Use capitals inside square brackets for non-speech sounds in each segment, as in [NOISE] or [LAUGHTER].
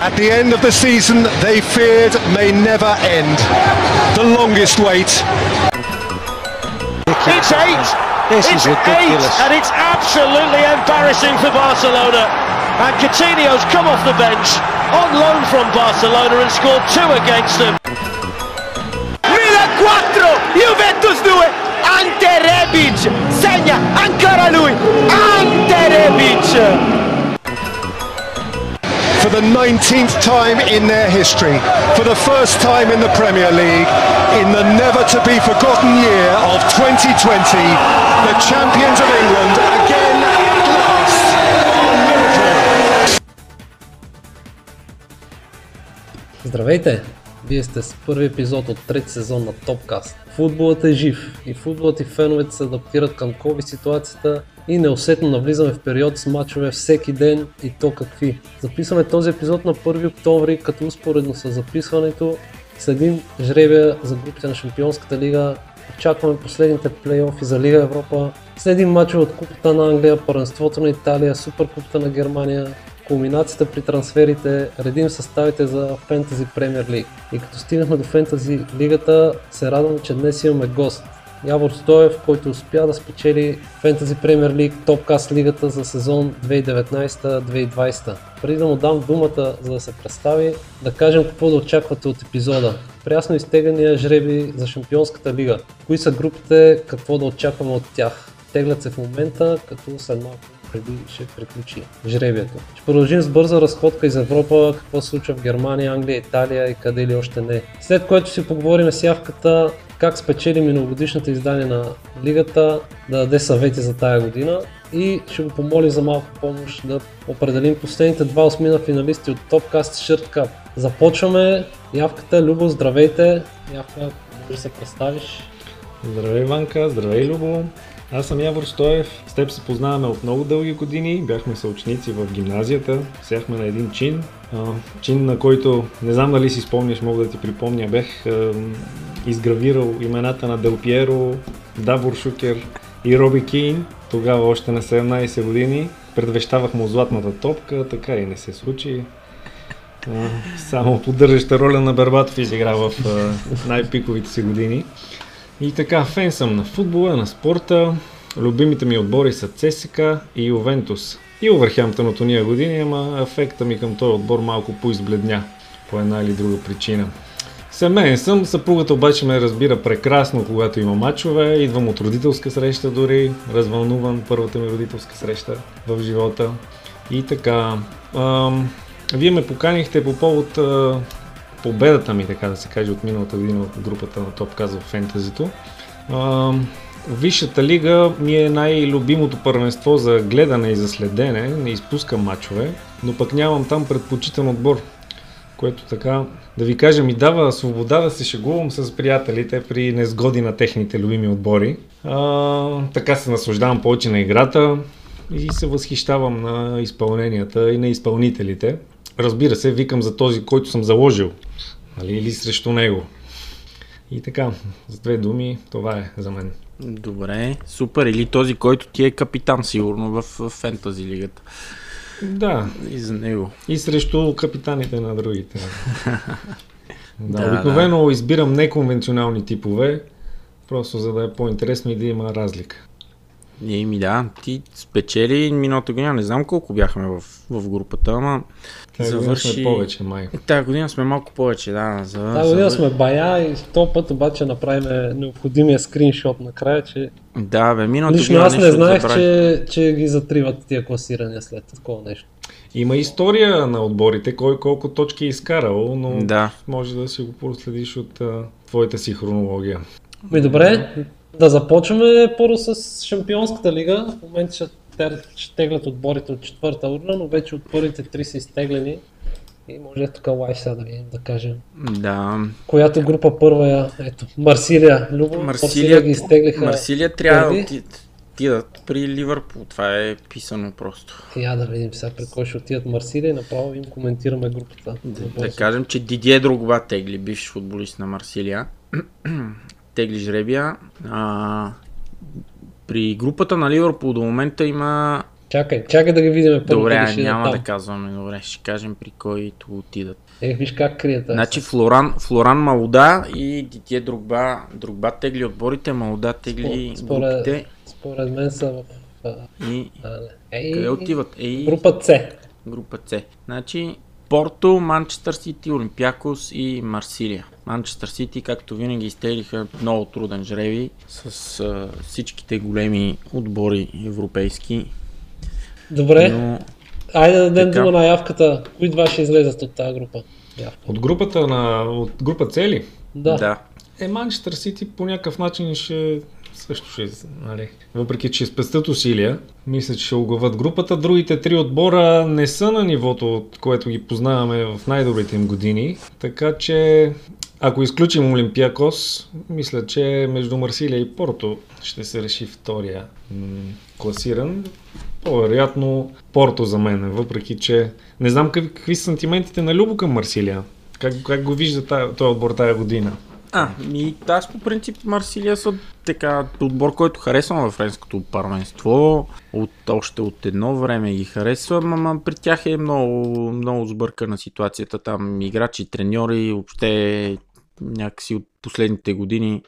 At the end of the season they feared may never end. The longest wait. It's eight. This it's is ridiculous. eight, and it's absolutely embarrassing for Barcelona. And Coutinho's come off the bench on loan from Barcelona and scored two against them. Milan 4, Juventus 2, Ante Rebic segna ancora lui, Ante Rebic For the 19th time in their history, for the first time in the Premier League, in the never to be forgotten year of 2020, the champions of England again at last on Liverpool. Здравейте! Вие сте с първи епизод от трети сезон на Топкаст. Футболът е жив и футболът и феновете се адаптират към COVID ситуацията и неусетно навлизаме в период с мачове всеки ден и то какви. Записваме този епизод на 1 октомври, като успоредно с записването следим жребия за групите на Шампионската лига, очакваме последните плейофи за Лига Европа, следим мачове от Купата на Англия, Първенството на Италия, Суперкупата на Германия, кулминацията при трансферите, редим съставите за Фентази Премьер Лиг. И като стигнахме до Фентази Лигата, се радвам, че днес имаме гост. Явор Стоев, който успя да спечели Фентази Премьер Лиг Топкаст Лигата за сезон 2019-2020. Преди да му дам думата, за да се представи, да кажем какво да очаквате от епизода. Прясно изтегания жреби за Шампионската лига. Кои са групите, какво да очакваме от тях. Теглят се в момента, като след малко преди ще приключи жребието. Ще продължим с бърза разходка из Европа, какво се случва в Германия, Англия, Италия и къде ли още не. След което си поговорим с явката как спечели миналогодишната издание на лигата, да даде съвети за тая година и ще го помоли за малко помощ да определим последните два осмина финалисти от Topcast Shirt Cup. Започваме. Явката, Любо, здравейте. Явка, може да се представиш. Здравей, Ванка, здравей, Любо. Аз съм Явор Стоев. С теб се познаваме от много дълги години. Бяхме съученици в гимназията. Сяхме на един чин. Чин, на който, не знам дали си спомняш, мога да ти припомня, бех изгравирал имената на Дел Пиеро, Давор Шукер и Роби Кейн. Тогава още на 17 години. Предвещавах му златната топка, така и не се случи. Само поддържаща роля на Бербатов изигра в най-пиковите си години. И така, фен съм на футбола, на спорта. Любимите ми отбори са ЦСК и Ювентус. И Овърхемптън уния години, ама ефекта ми към този отбор малко поизбледня по една или друга причина. Семейен съм, съпругата обаче ме разбира прекрасно, когато има мачове. Идвам от родителска среща дори, развълнуван първата ми родителска среща в живота. И така, ам, вие ме поканихте по повод а, победата ми, така да се каже, от миналата година от групата на Топказ в фентазито. Висшата лига ми е най-любимото първенство за гледане и за следене, не изпускам мачове, но пък нямам там предпочитан отбор, което така, да ви кажа, ми дава свобода да се шегувам с приятелите при незгоди на техните любими отбори. А, така се наслаждавам повече на играта и се възхищавам на изпълненията и на изпълнителите. Разбира се, викам за този, който съм заложил, нали, или срещу него. И така, с две думи, това е за мен. Добре, супер. Или този, който ти е капитан, сигурно, в, фентази лигата. Да, И за него. и срещу капитаните на другите. [LAUGHS] да, Да, обикновено избирам неконвенционални типове, просто за да е по-интересно и да има разлика. И ми да, ти спечели миналата година, не знам колко бяхме в, в групата, ама Тази година сме повече, май. Тая година сме малко повече, да. За, Тази година за... сме бая и в този път обаче направим необходимия скриншот накрая, че Да, бе, миналата лично аз не знаех, че, че ги затриват тия класирания след такова нещо. Има история на отборите, кой колко точки е изкарал, но Да. може да си го проследиш от а, твоята си хронология. Ми добре, да започваме първо с Шампионската лига. В момента ще, ще теглят отборите от четвърта урна, но вече от първите три са изтеглени. И може тук лайф сега да видим, да кажем. Да. Която група първа е, ето, Марсилия. Любо, Марсилия, ги изтеглиха. Марсилия трябва да отидат отидат при Ливърпул. Това е писано просто. Я да видим сега при кой ще отидат Марсилия и направо им коментираме групата. Да, да кажем, че Дидие Дрогба тегли, бивш футболист на Марсилия. [CLEARS THROAT] тегли жребия. А, при групата на Ливърпул до момента има Чакай, чакай да ги видим. Добре, ще няма да казваме, добре, ще кажем при който отидат. Ех, виж как крият. Значи Флоран, Флоран Малуда и Дитие Другба, Другба тегли отборите, Малуда тегли Според- групите Според мен са в... и. Ей, къде отиват? Ей, Група С. група С. Значи Порто, Манчестър Сити, Олимпиакос и Марсилия. Манчестър Сити, както винаги, изтеглиха много труден жреби с а, всичките големи отбори европейски. Добре, Но айде да дадем Така. дума на явката. Кои два ще излезат от тази група? Явка. От групата на от група цели. Да. да. Е, Манчестър Сити по някакъв начин ще също ще, нали, въпреки че спестят усилия, мисля, че ще оглават групата. Другите три отбора не са на нивото, от което ги познаваме в най-добрите им години, така че ако изключим Олимпиакос, мисля, че между Марсилия и Порто ще се реши втория м- класиран. По-вероятно Порто за мен, въпреки че не знам как- какви са сантиментите на Любо към Марсилия. Как, как го вижда този отбор тая година? А, ми аз по принцип Марсилия са така отбор, който харесвам във френското първенство. От, още от едно време ги харесвам, ама при тях е много, много сбъркана ситуацията. Там играчи, треньори, въобще някакси от последните години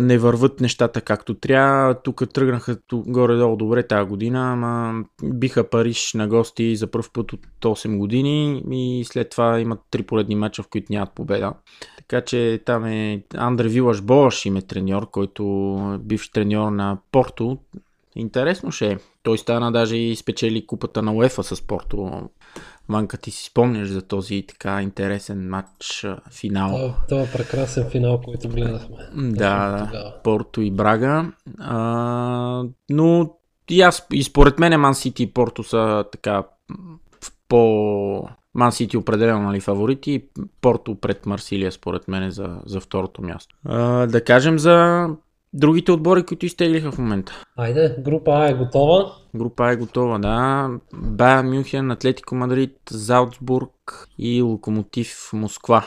не върват нещата както трябва. Тук тръгнаха горе-долу добре тази година, ама биха Париж на гости за първ път от 8 години и след това имат три поредни мача, в които нямат победа. Така че там е Андре Вилаш Бош им е треньор, който е бивш треньор на Порто. Интересно ще е. Той стана даже и спечели купата на УЕФА с Порто. Манка, ти си спомняш за този така интересен матч финал. Това, това е прекрасен финал, който гледахме. Да, да. Порто и Брага. А, но и аз, и според мен Ман Сити и Порто са така в по... Ман Сити определено нали, фаворити, Порто пред Марсилия според мен за, за второто място. А, да кажем за другите отбори, които изтеглиха в момента. Айде, група А е готова. Група А е готова, да. Байер Мюнхен, Атлетико Мадрид, Заутсбург и Локомотив Москва.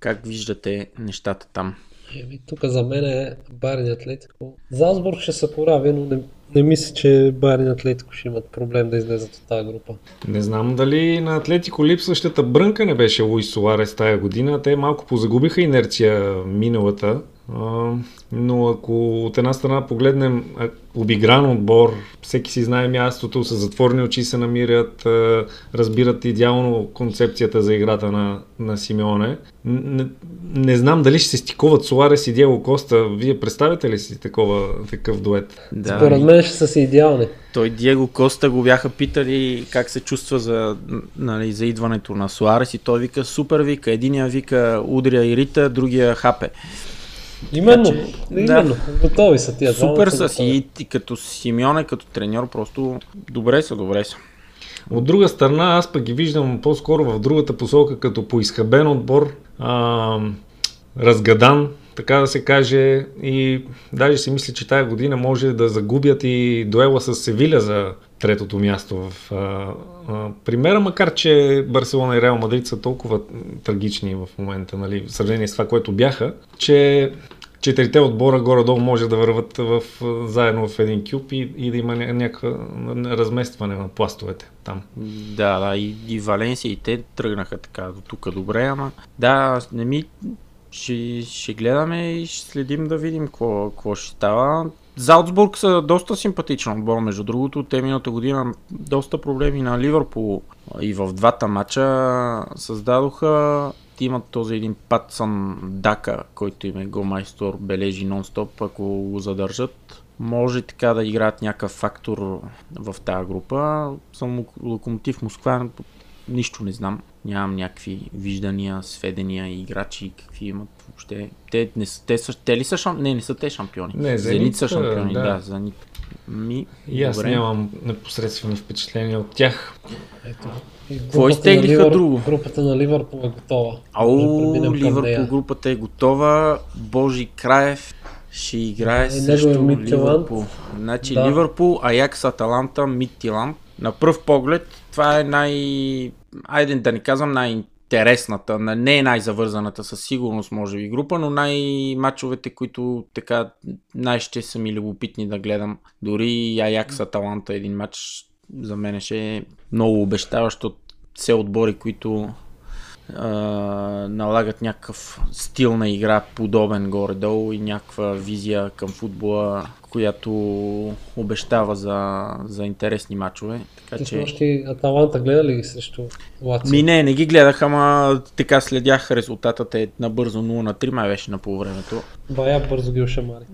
Как виждате нещата там? Еми, тук за мен е и Атлетико. Залцбург ще се порави, но не, не мисля, че Байерн и Атлетико ще имат проблем да излезат от тази група. Не знам дали на Атлетико липсващата брънка не беше Луис Суарес тая година. Те малко позагубиха инерция миналата. Но ако от една страна погледнем обигран отбор, всеки си знае мястото, с затворени очи се намират, разбират идеално концепцията за играта на, на Симеоне. Не, не знам дали ще се стикуват Суарес и Диего Коста. Вие представяте ли си такова, такъв дует? Да, Според мен ще са си идеални. Той Диего Коста го бяха питали как се чувства за, нали, за идването на Суарес и той вика супер вика. Единия вика удря и рита, другия хапе. Именно, Така че, именно. Готови са тия. Супер са си и като Симеоне, като треньор, просто добре са, добре са. От друга страна, аз пък ги виждам по-скоро в другата посока, като поизхабен отбор, а, разгадан, така да се каже, и даже си мисля, че тая година може да загубят и дуела с Севиля за третото място в а, а, примера, макар че Барселона и Реал Мадрид са толкова трагични в момента, нали, в сравнение с това, което бяха, че четирите отбора горе-долу може да върват в, заедно в един кюб и, и да има ня- някакво разместване на пластовете там. Да, да, и, и Валенсия и те тръгнаха така до тук добре, ама да, не ми ще, ще гледаме и ще следим да видим какво, ще става. Заутсбург са доста симпатичен отбор, между другото. Те миналата година доста проблеми на Ливърпул и в двата матча създадоха. Имат този един Патсън Дака, който им е гомайстор, бележи нон-стоп, ако го задържат. Може така да играят някакъв фактор в тази група. Съм Лок- Локомотив Москва, нищо не знам. Нямам някакви виждания, сведения и играчи, какви имат въобще. Те, не са, те, са, те ли са шампиони? Не, не са те шампиони. Не, Зенит, Зенит са шампиони, да, да. Зенит. Ми, И аз добре. нямам непосредствени впечатления от тях. Ето. Какво изтеглиха Ливър- друго? Групата на Ливърпул е готова. Ау, Ливърпул групата е готова. Божи Краев ще играе И срещу неговия Мидтиланд. Ливърпул. Значи Да. Ливърпул, Аякс, Аталанта, Мидтиланд. На пръв поглед това е най... Айде да не казвам най най-интересната, не е най-завързаната със сигурност, може би, група, но най-мачовете, които така най-ще са ми любопитни да гледам. Дори Аякс Аталанта един матч за мен ще е много обещаващ от все отбори, които а, налагат някакъв стил на игра, подобен горе-долу и някаква визия към футбола, която обещава за, за интересни матчове. Така, Ти че... че... Аталанта гледа ли срещу Лацио? Ми не, не ги гледах, ама така следях резултатът е набързо 0 на 3, май беше на полувремето. Бая бързо ги ошамари.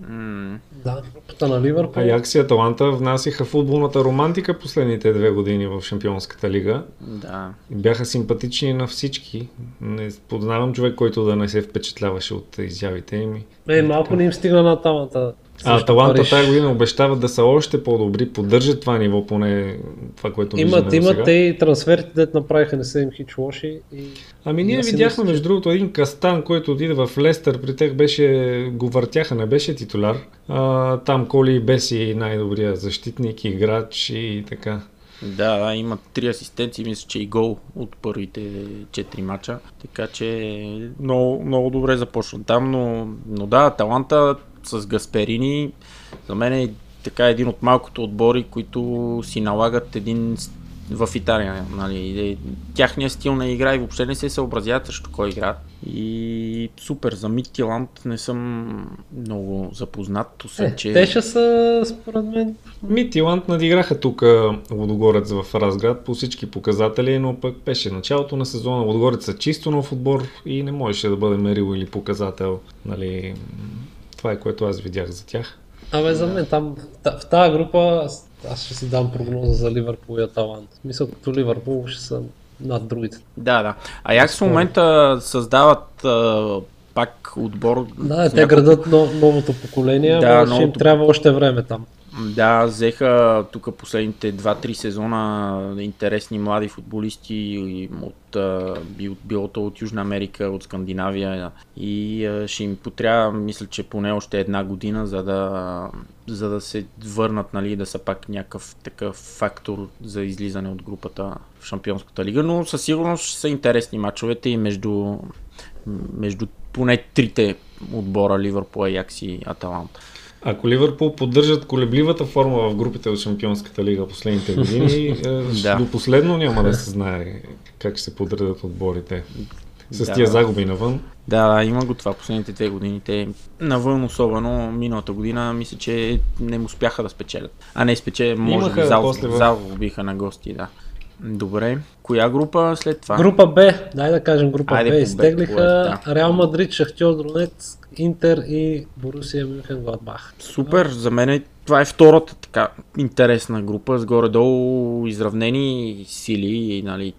Да, групата на Ливърпул. Аякс и Аталанта внасяха футболната романтика последните две години в Шампионската лига. да. И Бяха симпатични на всички. Не познавам човек, който да не се впечатляваше от изявите им. Е, малко не им стигна на Аталанта. А Париж. тази година обещават да са още по-добри, поддържат това ниво, поне това, което Имат, виждаме имат те и трансферите, дет направиха, не са им хич лоши. И... Ами ние видяхме, мисля, между другото, един Кастан, който отиде в Лестър, при тях беше, го въртяха, не беше титуляр. А, там Коли Беси най-добрия защитник, играч и така. Да, да, имат три асистенции, мисля, че и гол от първите 4 мача. Така че много, много добре започна там, но, но да, Таланта с Гасперини за мен е така един от малкото отбори, които си налагат един в Италия. Нали. Е, Тяхният стил на игра и въобще не се съобразяват срещу кой играят. И супер, за Миттиланд не съм много запознат, освен Е, че... Те ще са, според мен, Митиланд надиграха тук Лодогорец в Разград по всички показатели, но пък беше началото на сезона. Лодогорец са чисто нов отбор и не можеше да бъде мерило или показател. Нали, това е което аз видях за тях. Абе, за мен там, та- в тази група, аз- ще си дам прогноза за Ливърпул и Аталант. Мисля, като Ливърпул ще са над другите. Да, да. Аякс в момента създават а, пак отбор. Да, те градат но, новото поколение, Да, да, ще им трябва още време там. Да, взеха тук последните 2-3 сезона интересни млади футболисти от, а, би- от Южна Америка, от Скандинавия и ще им потрябва, мисля, че поне още една година, за да, за да се върнат, нали, да са пак някакъв такъв фактор за излизане от групата в Шампионската лига, но със сигурност са интересни мачовете и между, между поне трите отбора Ливърпул, Аякс и Аталанта. Ако Ливърпул поддържат колебливата форма в групите от Шампионската лига последните години, [LAUGHS] е, Да. до последно няма да се знае как ще се подредят отборите. С Да. тия загуби навън. Да, да, има го това последните две години. Те навън, особено миналата година, мисля, че не успяха да спечелят. А не спечелят, може би зал, после в- загубиха на гости, да. Добре. Коя група след това? Група Б, дай да кажем група Айде Б, Б, изтеглиха да. Реал Мадрид, Шахтьор Донец, Интер и Борусия Мюнхен. Супер, за мен е- това е втората така интересна група, с горе-долу изравнени сили и нали,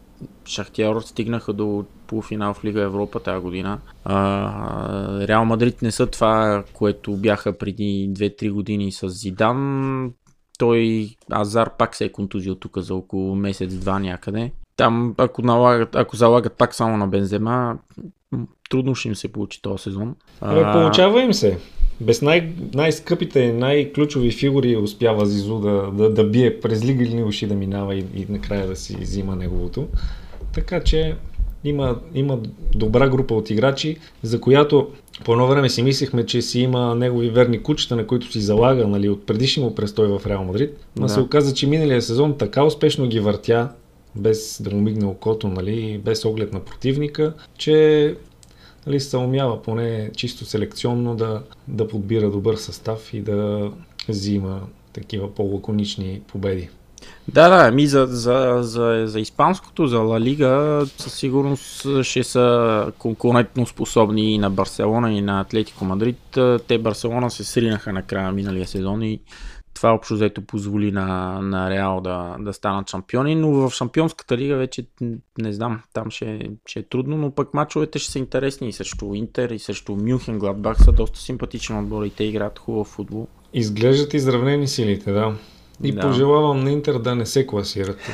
Шахтьор стигнаха до полуфинал в Лига Европа тази година. А, Реал Мадрид не са това, което бяха преди 2-3 години с Зидан. Той, Азар пак се е контузил тук за около месец-два някъде. Там, ако, налагат, ако залагат пак само на Бензема, трудно ще им се получи този сезон. Абе, получава им се. Без най- най-скъпите, най-ключови фигури успява Зизу да, да, да бие през лига или уши да минава и, и накрая да си взима неговото. Така че има, има добра група от играчи, за която по едно време си мислихме, че си има негови верни кучета, на които си залага нали, от предишния му престой в Реал Мадрид. Но Да. се оказа, че миналия сезон така успешно ги въртя, без да му мигне окото, нали, без оглед на противника, че нали, се умява поне чисто селекционно да, да подбира добър състав и да взима такива по-лаконични победи. Да, да, ми за, за, за, за испанското, за Ла Лига, със сигурност ще са конкурентно способни и на Барселона и на Атлетико Мадрид. Те Барселона се сринаха на края миналия сезон и това общо взето позволи на, на Реал да, да станат шампиони, но в Шампионската лига вече не знам, там ще, ще е трудно, но пък мачовете ще са интересни и срещу Интер и срещу Мюнхен Гладбах са доста симпатични отбори и те играят хубав футбол. Изглеждат изравнени силите, да. И Да. пожелавам на Интер да не се класират. [LAUGHS]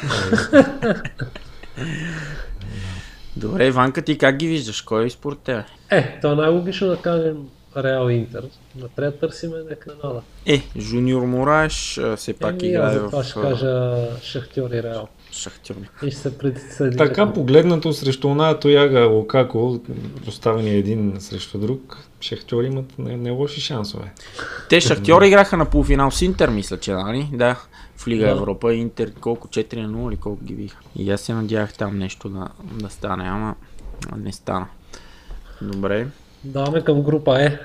Добре, Иванка, ти как ги виждаш? Кой е според теб? Е, то е най-логично да кажем Реал Интер. Но трябва да търсиме нека нада. Е, Жуниор Мораеш а, все пак Еми, играе в това ще кажа Шахтьор и Реал. Шахтьор. И ще се присъединя Така погледнато срещу оная Тояга Лукако, поставени един срещу друг, Шахтьор имат не, не лоши шансове. Те Шахтьор играха на полуфинал с Интер, мисля, че нали? Да, в Лига Да. Европа. Интер колко 4 на 0 или колко ги биха. И аз се надявах там нещо да, да стане, ама не стана. Добре. Даваме към група Е.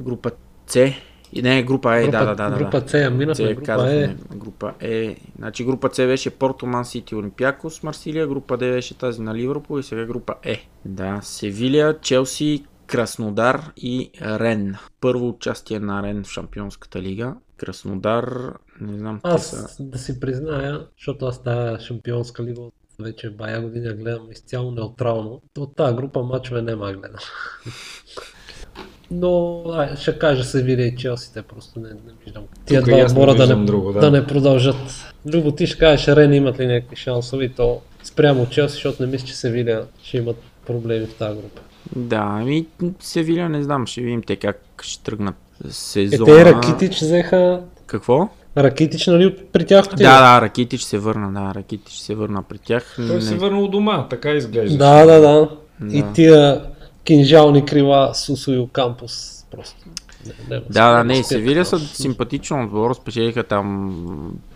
Група С. И не, група Е, Група, да, да, да. да. група С, а минахме С, група казахме, Е. група Е. Значи група С беше Порто, Ман Сити, Олимпиакос, Марсилия, група Д беше тази на Ливърпул и сега група Е. Да, Севилия, Челси, Краснодар и Рен. Първо участие на Рен в Шампионската лига. Краснодар, не знам, те са... Аз да си призная, защото аз тази шампионска лига от вече бая години я гледам изцяло неутрално. От тази група мачове не ма гледам. Но ай, ще кажа Севилия и Челси, те просто не, не виждам. Тия Тук и два отбора да не, друго, да. да не продължат. Любо, ти ще кажеш Рен имат ли някакви шансове и то спрямо Челси, защото не мисля, че Севилия ще имат проблеми в тази група. Да, ами Севилия не знам, ще видим те как ще тръгнат Е, сезона. те Ракитич взеха... Какво? Ракитич, нали, при тях отиде? Да, да, Ракитич се върна, да, Ракитич се върна при тях. Той Не- се върнал дома, така изглежда. Да, да, да. И Да. тия кинжални крила Сусо и Окампус просто. Не, не, Да, да, не, Севиля са просто. симпатично отбор, спечелиха там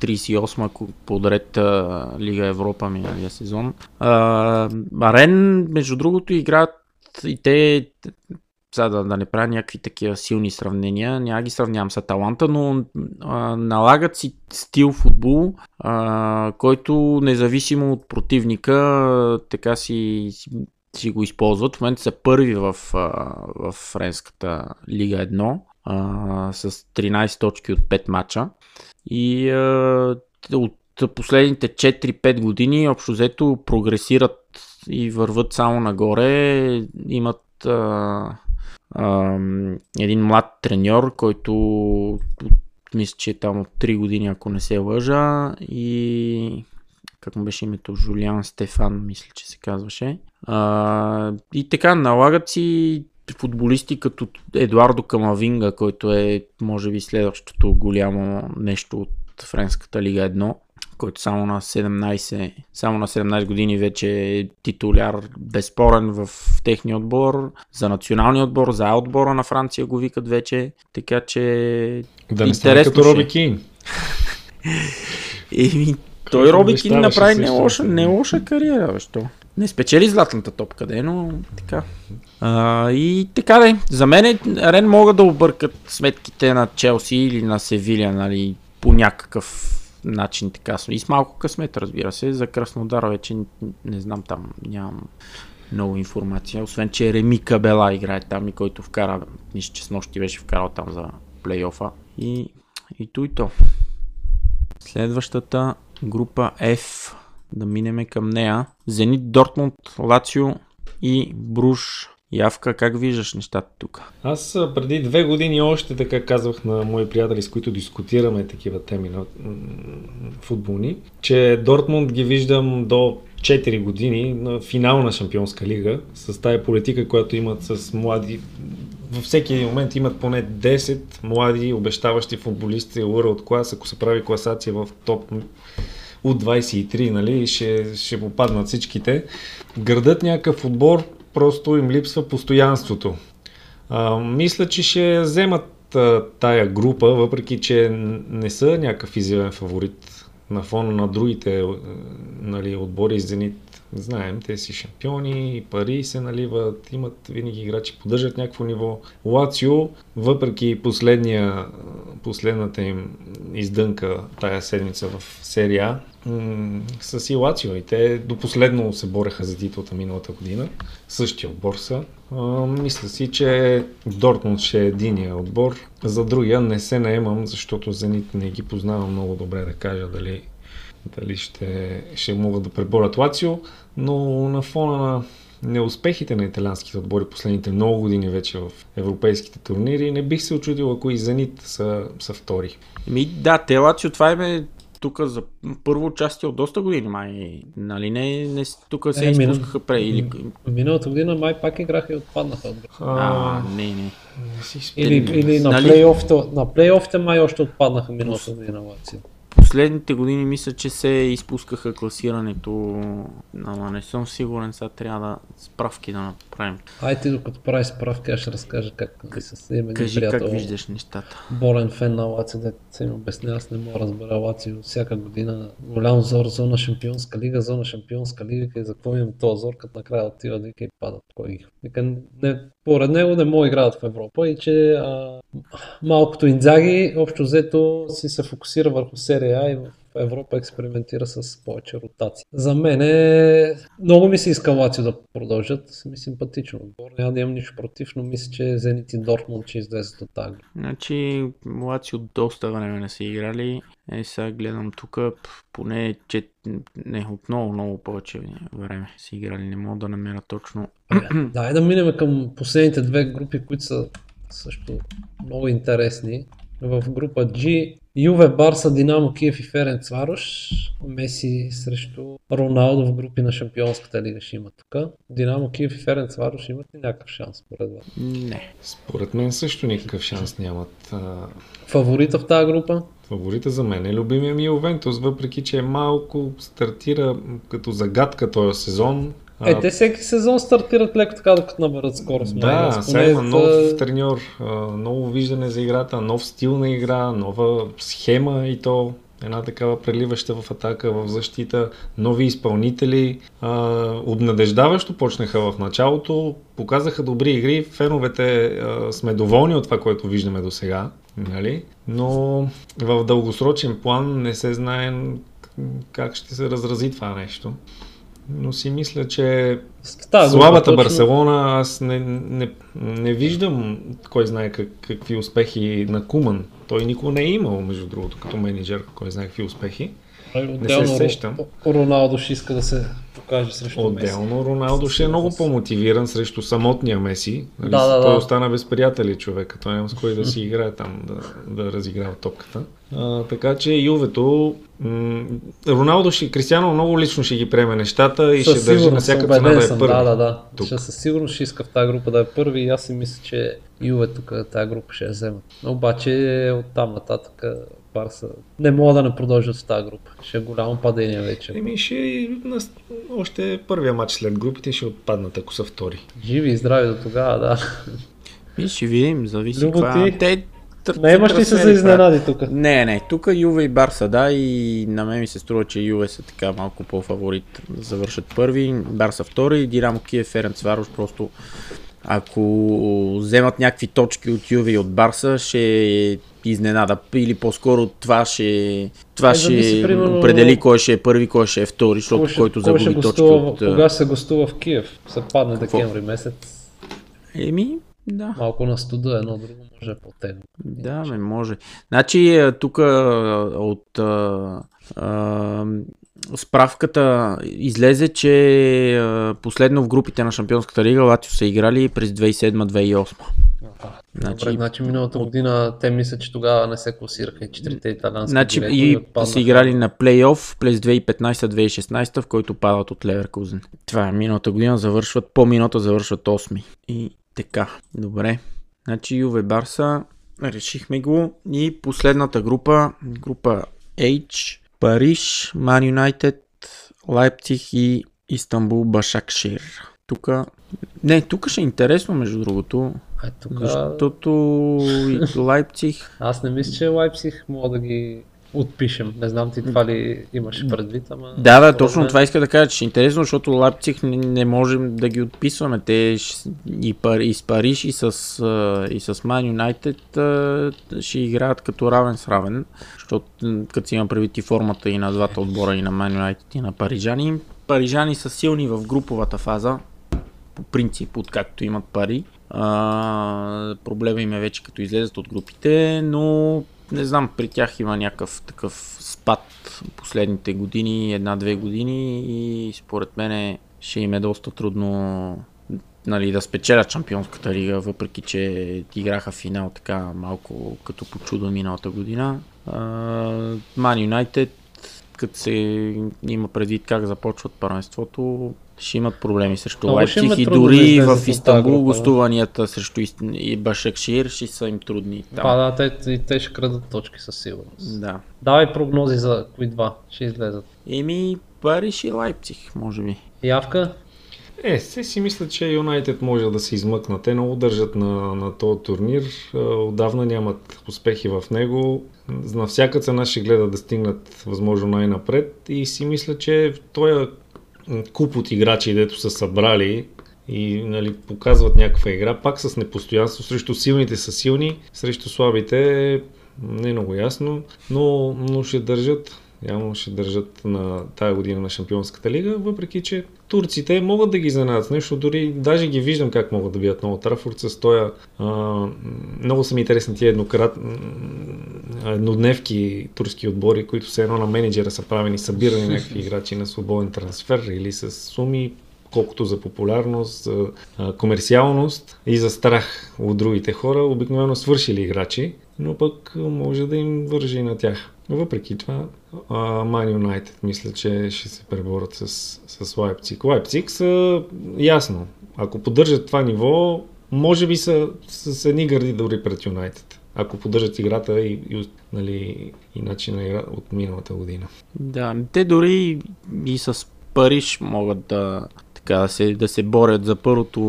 38-ма ку- подред а, Лига Европа миналия сезон. А Рен, между другото, играят и те, сега да, да не правя някакви такива силни сравнения, няма ги сравнявам с Аталанта, но а, налагат си стил футбол, а, който независимо от противника, така си, си, си го използват. В момента са първи в, а, в Френската лига 1 а, с 13 точки от 5 мача. И а, от последните 4-5 години общо взето прогресират и върват само нагоре. Имат а, един млад треньор, който мисля, че е там от 3 години, ако не се лъжа. И как му беше името? Жулиан Стефан, мисля, че се казваше. А, и така, налагат си футболисти като Едуардо Камавинга, който е, може би, следващото голямо нещо от Френската лига 1 който само на 17, само на 17 години вече е титуляр безспорен в техния отбор, за националния отбор, за отбора на Франция го викат вече, така че Да не стане като е. Роби Кейн. [LAUGHS] Еми, той Роби Кин направи не лоша, не лоша кариера, бе, що? Не спечели златната топка, де, но така. А, и така де, за мен Рен могат да объркат сметките на Челси или на Севиля, нали, по някакъв начин така. И с малко късмет, разбира се. За Краснодар вече не, не знам там, нямам много информация. Освен, че Реми Кабела играе там и който вкара, мисля, че с нощи беше вкарал там за плейофа. И, и то и то. Следващата група F, да минеме към нея. Зенит, Дортмунд, Лацио и Бруш. Явка, как виждаш нещата тук? Аз преди две години още така казвах на мои приятели, с които дискутираме такива теми на футболни, че Дортмунд ги виждам до 4 години на финал на Шампионска лига с тая политика, която имат с млади във всеки един момент имат поне 10 млади обещаващи футболисти World Class, ако се прави класация в топ от 23, нали, ще, ще попаднат всичките. Градът някакъв отбор, просто им липсва постоянството. А, мисля, че ще вземат а, тая група, въпреки че не са някакъв изявен фаворит на фона на другите нали, отбори Зенит. Знаем, те си шампиони, пари се наливат, имат винаги играчи, поддържат някакво ниво. Лацио, въпреки последния, последната им издънка тая седмица в серия, м- са си Лацио и те до последно се бореха за титлата миналата година. Същия отбор са. А, мисля си, че Дортмунд ще е единия отбор. За другия не се наемам, защото Зенит не ги познавам много добре да кажа дали, дали ще, ще могат да преборят Лацио, но на фона на неуспехите на италианските отбори последните много години вече в европейските турнири, не бих се очудил, ако и Зенит са, са втори. Ми, да, те Лацио, това е тук за първо участие от доста години, май, нали не, не тук се Е, изпускаха пре или... Миналата година май пак играха и отпаднаха. от. А, не, не. не си спомням. Или, или на, нали- плейофите, на плейофите май още отпаднаха миналата година Лацио. Последните години мисля, че се изпускаха класирането, ама не съм сигурен, сега трябва да справки да направим. Ай ти докато правиш справки, аз ще разкажа как нали, с един Кажи приятел, как виждаш нещата. болен фен на Лацио, да се ми обясня, аз не мога да разбера Лацио всяка година. Голям зор, зона шампионска лига, зона шампионска лига, и за какво имам този зор, като накрая отиват вика и падат. Кой ги? Не, поред него не могат да играят в Европа и че а, малкото Инзаги общо взето си се фокусира върху серия и в Европа експериментира с повече ротации. За мен е... Много ми се иска Лацио да продължат. Ми симпатично отбор. Няма да имам нищо против, но мисля, че Зенит и Дортмунд ще излезат от тази. Значи, младши от доста време не са играли. Е, сега гледам тук, поне че не, от много, много повече време са играли. Не мога да намеря точно. Дай да минем към последните две групи, които са също много интересни. В група G Юве, Барса, Динамо, Киев и Ференц Варош. Меси срещу Роналдо в групи на Шампионската лига ще има тук. Динамо, Киев и Ференц Варош имат ли някакъв шанс според вас? Не. Според мен също никакъв шанс нямат. Фаворита в тази група? Фаворита за мен е любимия ми Ювентус, въпреки че е малко стартира като загадка този сезон. Е, те всеки сезон стартират леко така, докато наберат скорост. Да, Май, сега има нов треньор, ново виждане за играта, нов стил на игра, нова схема и то една такава преливаща в атака, в защита, нови изпълнители. А, обнадеждаващо почнаха в началото, показаха добри игри, феновете а, сме доволни от това, което виждаме до сега, нали? но в дългосрочен план не се знае как ще се разрази това нещо. Но си мисля, че група Слабата точно- Барселона, аз не, не, не виждам кой знае как, какви успехи на Куман. Той никога не е имал, между другото, като менеджер, кой знае какви успехи. Отделно се сещам. Ро- Роналдо ще иска да се покаже срещу Меси. Отделно Роналдо ще е много по-мотивиран срещу самотния Меси. Нали? Да, да, Той да. остана без приятели човека. Той няма с кой да си играе там, да, да разиграва топката. А, така че Ювето, м- Роналдо ще, Кристиано много лично ще ги приеме нещата и Със ще държи на всяка цена да е съм, първи. Да, да, да. тук. Ще със сигурност ще иска в тази група да е първи и аз си мисля, че Юве тук тази група ще я вземат. Но обаче от там нататък Барса не мога да не продължат в тази група. Ще е голямо падение вече. Еми ще и на, още първия матч след групите ще отпаднат, ако са втори. Живи и здрави до тогава, да. И ще видим, зависи Любо каква... ти? Те, Не имаш ли се за изненади тук? Не, не, тук Юве и Барса, да, и на мен ми се струва, че Юве са така малко по-фаворит да завършат първи, Барса втори, Динамо Киев, Ференц Варош, просто ако вземат някакви точки от Юве и от Барса, ще е изненада. Или по-скоро това ще, това Е, ще зависи, примерно, определи кой ще е първи, кой ще е втори, защото Кой ще- който кой загуби точки от... Кога се гостува в Киев? Се падне декември месец. Еми, да. Малко на студа, едно друго може е по-тегло. Да, ме може. Значи тук от а, а, справката излезе, че а, последно в групите на Шампионската лига Латио са играли през 2007-2008. Значи, Добре, значи миналата година те мислят, че тогава не се класираха и четирите италиански значи директори и отпаднаха. са играли на плейоф през 2015-2016, в който падат от Леверкузен. Това е миналата година, завършват, по миналата завършват 8. И така, добре. Значи Юве Барса, решихме го. И последната група, група H, Париж, Ман Юнайтед, Лайпциг и Истанбул Башакшир. Тук не, тук ще е интересно, между другото, Е, тук... защото и Лайпциг Аз не мисля, че Лайпсих мога да ги отпишем. Не знам ти това ли имаш предвид, ама... Да, да, точно това иска да кажа, че е интересно, защото Лапцих не, не можем да ги отписваме. Те и, Пар, и с Париж, и с, и с Man United ще играят като равен с равен, защото като си има предвид и формата и на двата отбора, и на Man United, и на парижани. Парижани са силни в груповата фаза, по принцип, откакто имат пари. А, проблема им е вече като излезат от групите, но не знам, при тях има някакъв такъв спад последните години, една-две години и според мен ще им е доста трудно нали, да спечелят Шампионската лига, въпреки че играха финал така малко като по чудо миналата година. Ман Юнайтед като се има предвид как започват първенството, ще имат проблеми срещу Много Лайпциг и да дори в Истанбул група, да. гостуванията срещу Ист- и Башакшир ще са им трудни. Да, Там. да, те, и те ще крадат точки със сигурност. да. Давай прогнози за кои два ще излезат. Еми, Париж и Лайпциг, може би. Явка? Е, се си мисля, че Юнайтед може да се измъкнат. Те много държат на, на този турнир. Отдавна нямат успехи в него. На всяка цена ще гледат да стигнат възможно най-напред. И си мисля, че този куп от играчи, дето са събрали и нали, показват някаква игра, пак с непостоянство. Срещу силните са силни, срещу слабите не е много ясно, но, но ще държат Явно ще държат на тая година на Шампионската лига, въпреки че турците могат да ги изненадат нещо, дори даже ги виждам как могат да бият много Трафорд с тоя. А, много са ми интересни тия еднократ, еднодневки турски отбори, които все едно на менеджера са правени, събирани някакви играчи на свободен трансфер или с суми, колкото за популярност, за комерциалност и за страх от другите хора, обикновено свършили играчи, но пък може да им вържи и на тях. Въпреки това, Ман Юнайтед мисля, че ще се преборят с, с Лайпциг. Лайпциг са ясно. Ако поддържат това ниво, може би са с едни гърди дори пред Юнайтед. Ако поддържат играта и, и, нали, и начин на игра от миналата година. Да, те дори и с Париж могат да, така, да, се, да се борят за първото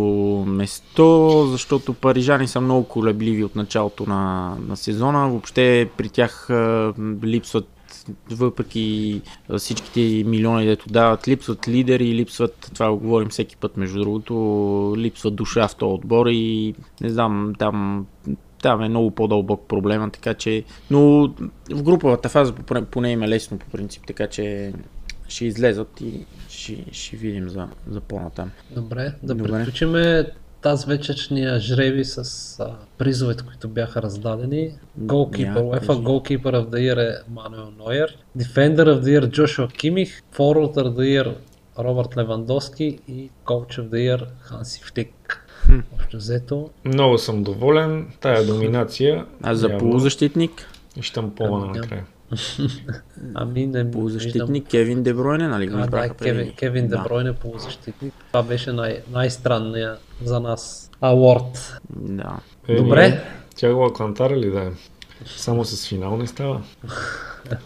место, защото парижани са много колебливи от началото на, на сезона. Въобще при тях а, липсват въпреки всичките милиони, дето дават, липсват лидери, липсват, това го говорим всеки път между другото, липсват душа в този отбор и не знам, там там е много по-дълбок проблема, така че... Но в груповата фаза поне- им е лесно по принцип, така че ще излезат и ще, ще видим за, за по-натам. Добре, да Добре. приключиме тази вечершния жреби с а, призовете, които бяха раздадени. Голкипър, UEFA. Goalkeeper of the Year е Мануел Нойер, Defender of the Year Джошуа Кимих, Forward of the Year Робърт Левандовски и Coach of the Year Ханси Флик. Общо взето, Много съм доволен. Тая доминация. А за явно, полузащитник? Щампована Ама, накрая. [LAUGHS] ами не виждам. Полузащитник Кевин Дебройне, нали го А, да, Кевин? Кевин Да. Дебройне полузащитник. Това беше най- най-странният за нас аворд. Да. Е, Добре. Тя го Клантара ли да е? Само с финал не става. [LAUGHS]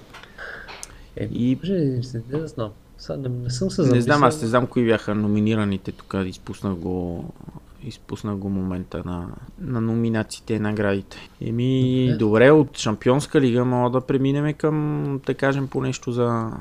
Е, И- може, не да знам. Сега не, не съм се Не замислил. знам, аз не знам кои бяха номинираните тук, изпуснах го изпуснах го момента на, на номинациите и наградите. Еми, Добре. добре, от Шампионска лига мога да преминем към, да кажем, по нещо за...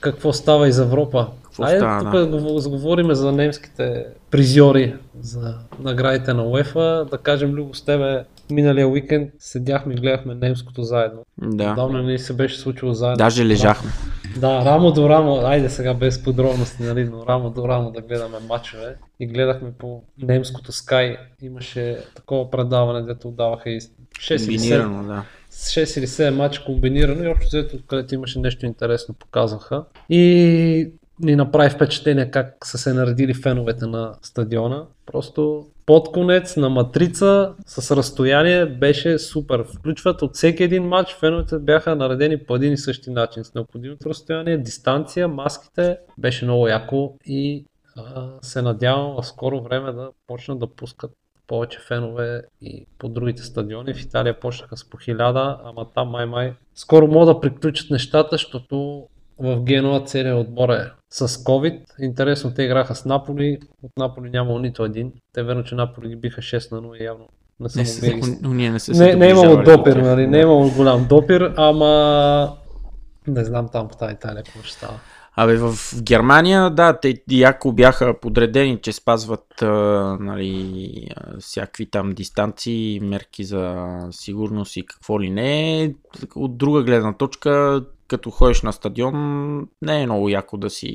Какво става из Европа? Какво Айде става, тук да. говорим за немските призьори за наградите на УЕФА. Да кажем, Любо, с тебе миналия уикенд седяхме и гледахме немското заедно. Да, Давно не се беше случило заедно. даже лежахме. Да, рамо до рамо, айде сега без подробности, нали, но рамо до рамо да гледаме матчове. И гледахме по немското Sky. Имаше такова предаване, дето отдаваха и 6 или 7 Комбинирано, да. с 6 или 7 мача комбинирано и общо взето, където имаше нещо интересно, показваха. И ни направи впечатление как са се наредили феновете на стадиона. Просто под конец на матрица с разстояние беше супер. Включват от всеки един матч, феновете бяха наредени по един и същи начин. С необходимото разстояние, дистанция, маските. Беше много яко и а, се надявам в скоро време да почнат да пускат повече фенове и по другите стадиони. В Италия почнаха с по хиляда, ама там май-май скоро могат да приключат нещата, защото в Генуа целият отбор е с COVID. Интересно, те играха с Наполи. От Наполи нямало нито един. Те верно, че Наполи ги биха 6 на 0 и явно не Не, се, ние не се Не, не е имало допир, нали? Не е имало голям допир, ама не знам там по тази Италия какво ще става. Абе, в Германия, да, те яко бяха подредени, че спазват а, нали, всякакви там дистанции, мерки за сигурност и какво ли не. От друга гледна точка, като ходиш на стадион, не е много яко да си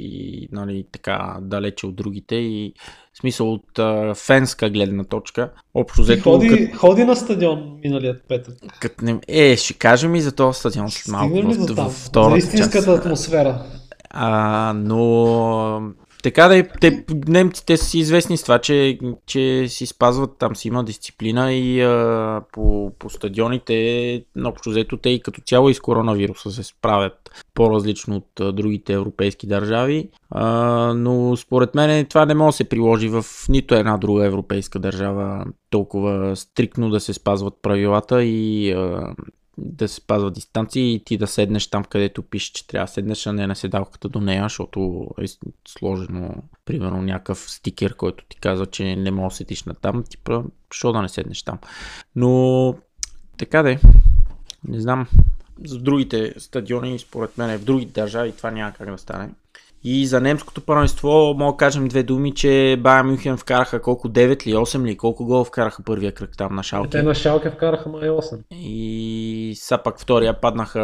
нали, така далече от другите и в смисъл от а, фенска гледна точка. Общо взето, ходи, ходи на стадион миналият петък. кът, не, е, ще кажем и за този стадион след малко. Стигнем ли в- до там? в втората За истинската част. атмосфера. А, но така да, те, немците са известни с това, че, че си спазват, там си има дисциплина и а, по, по стадионите, общо взето те и като цяло и с коронавируса се справят по-различно от а, другите европейски държави, а, но според мен това не може да се приложи в нито една друга европейска държава толкова стрикно да се спазват правилата и а, да се спазва дистанция и ти да седнеш там, където пише, че трябва да седнеш, а не на седалката до нея, защото е сложено, примерно, някакъв стикер, който ти казва, че не можеш да седиш на там, ти защо да не седнеш там. Но, така де, не знам, за другите стадиони, според мен, в другите държави това няма как да стане. И за немското първенство мога да кажем две думи, че Бая Мюхен вкараха колко 9 или 8 или колко гол вкараха първия кръг там на Шалке. Те на Шалке вкараха май 8. И са пак втория паднаха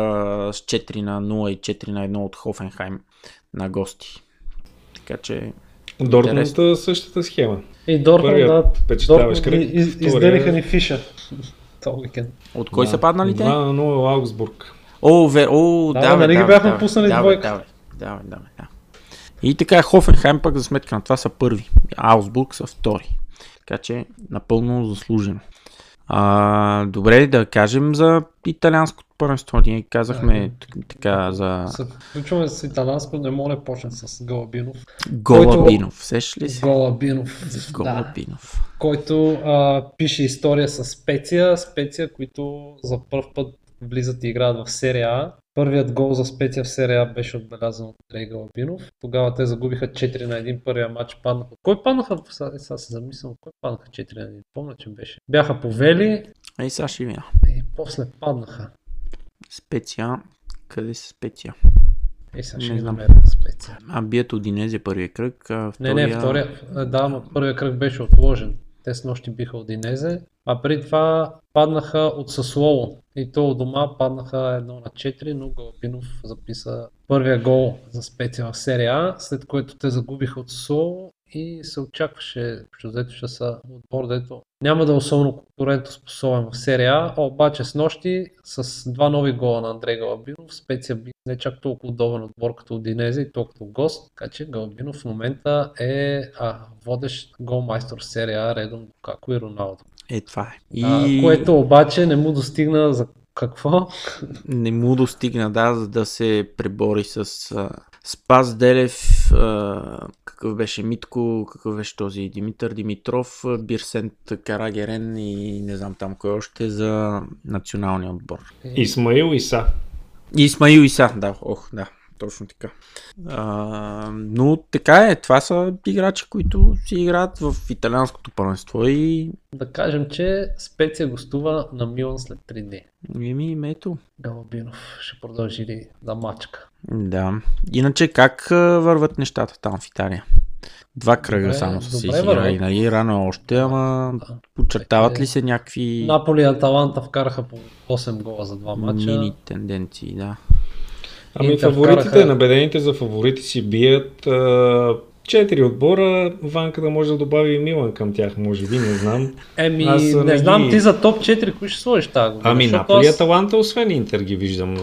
с 4 на 0 и 4 на 1 от Хофенхайм на гости. Така че... Дортмунд е същата схема. И Дортмунд, да, впечатляваш кръг. Из, изделиха ни фиша. От кой да. са паднали те? 2 на 0 Аугсбург. О, вер, о, да, да, нали да, ги бяхме да, пуснали да, двойка. Да, да, да, да. И така Хофенхайм пък за сметка на това са първи. Аусбург са втори. Така че напълно заслужено. А, добре, да кажем за италианското първенство. Ние казахме да, така за... Включваме с италианско, не мога да почне с Галабинов. Голабинов, който... сеш ли си? Голабинов. Голабинов. Да, който а, пише история с Специя. Специя, които за първ път влизат и играят в серия А. Първият гол за Специя в серия беше отбелязан от Андрей Галабинов. Тогава те загубиха 4 на 1 първия матч. Паднаха. Кой паднаха? Сега, сега се замислям. Кой паднаха 4 на 1? Помня, че беше. Бяха повели. Ей, сега ще видя. И после паднаха. Специя. Къде са Специя? Ей, сега ще намеря Специя. А бият Одинези първия кръг. А втория... Не, не, втория. Да, но първия кръг беше отложен. Те с нощи биха Одинезе, а преди това паднаха от Съслово. И то от дома паднаха 1 на 4, но Галапинов записа първия гол за специя в серия А, след което те загубиха от Съслово и се очакваше, взето ще са отбор, дето няма да е особено конкурентоспособен в серия А, обаче с нощи с два нови гола на Андрей Галабинов, специя би не чак толкова удобен отбор като Динезе и толкова гост, така че Галабинов в момента е а, водещ голмайстор в серия А, редом како и Роналдо. Е, това е. И... А, което обаче не му достигна за какво? Не му достигна, да, за да се пребори с Спас Делев, какъв беше Митко, какъв беше този Димитър Димитров, Бирсент Карагерен и не знам там кой още за националния отбор. Исмаил Иса. Исмаил Иса, да, ох, да точно така. А, но така е, това са играчи, които си играят в италианското първенство и... Да кажем, че Специя гостува на Милан след 3 дни. Еми, ето. Галабинов ще продължи ли да мачка? Да. Иначе как върват нещата там в Италия? Два кръга добре, само са си изиграли, нали? Рано още, ама да. подчертават ли се някакви... Наполи и Аталанта вкараха по 8 гола за два мача. Мини тенденции, да. Ами фаворитите, вкараха... набедените за фаворити си бият а, четири отбора, Ванка да може да добави и Милан към тях, може би, не знам. Еми, аз не, не знам ги... ти за топ 4, кои ще сложиш тази година? Ами Наполи аз... Аталанта, освен Интер ги виждам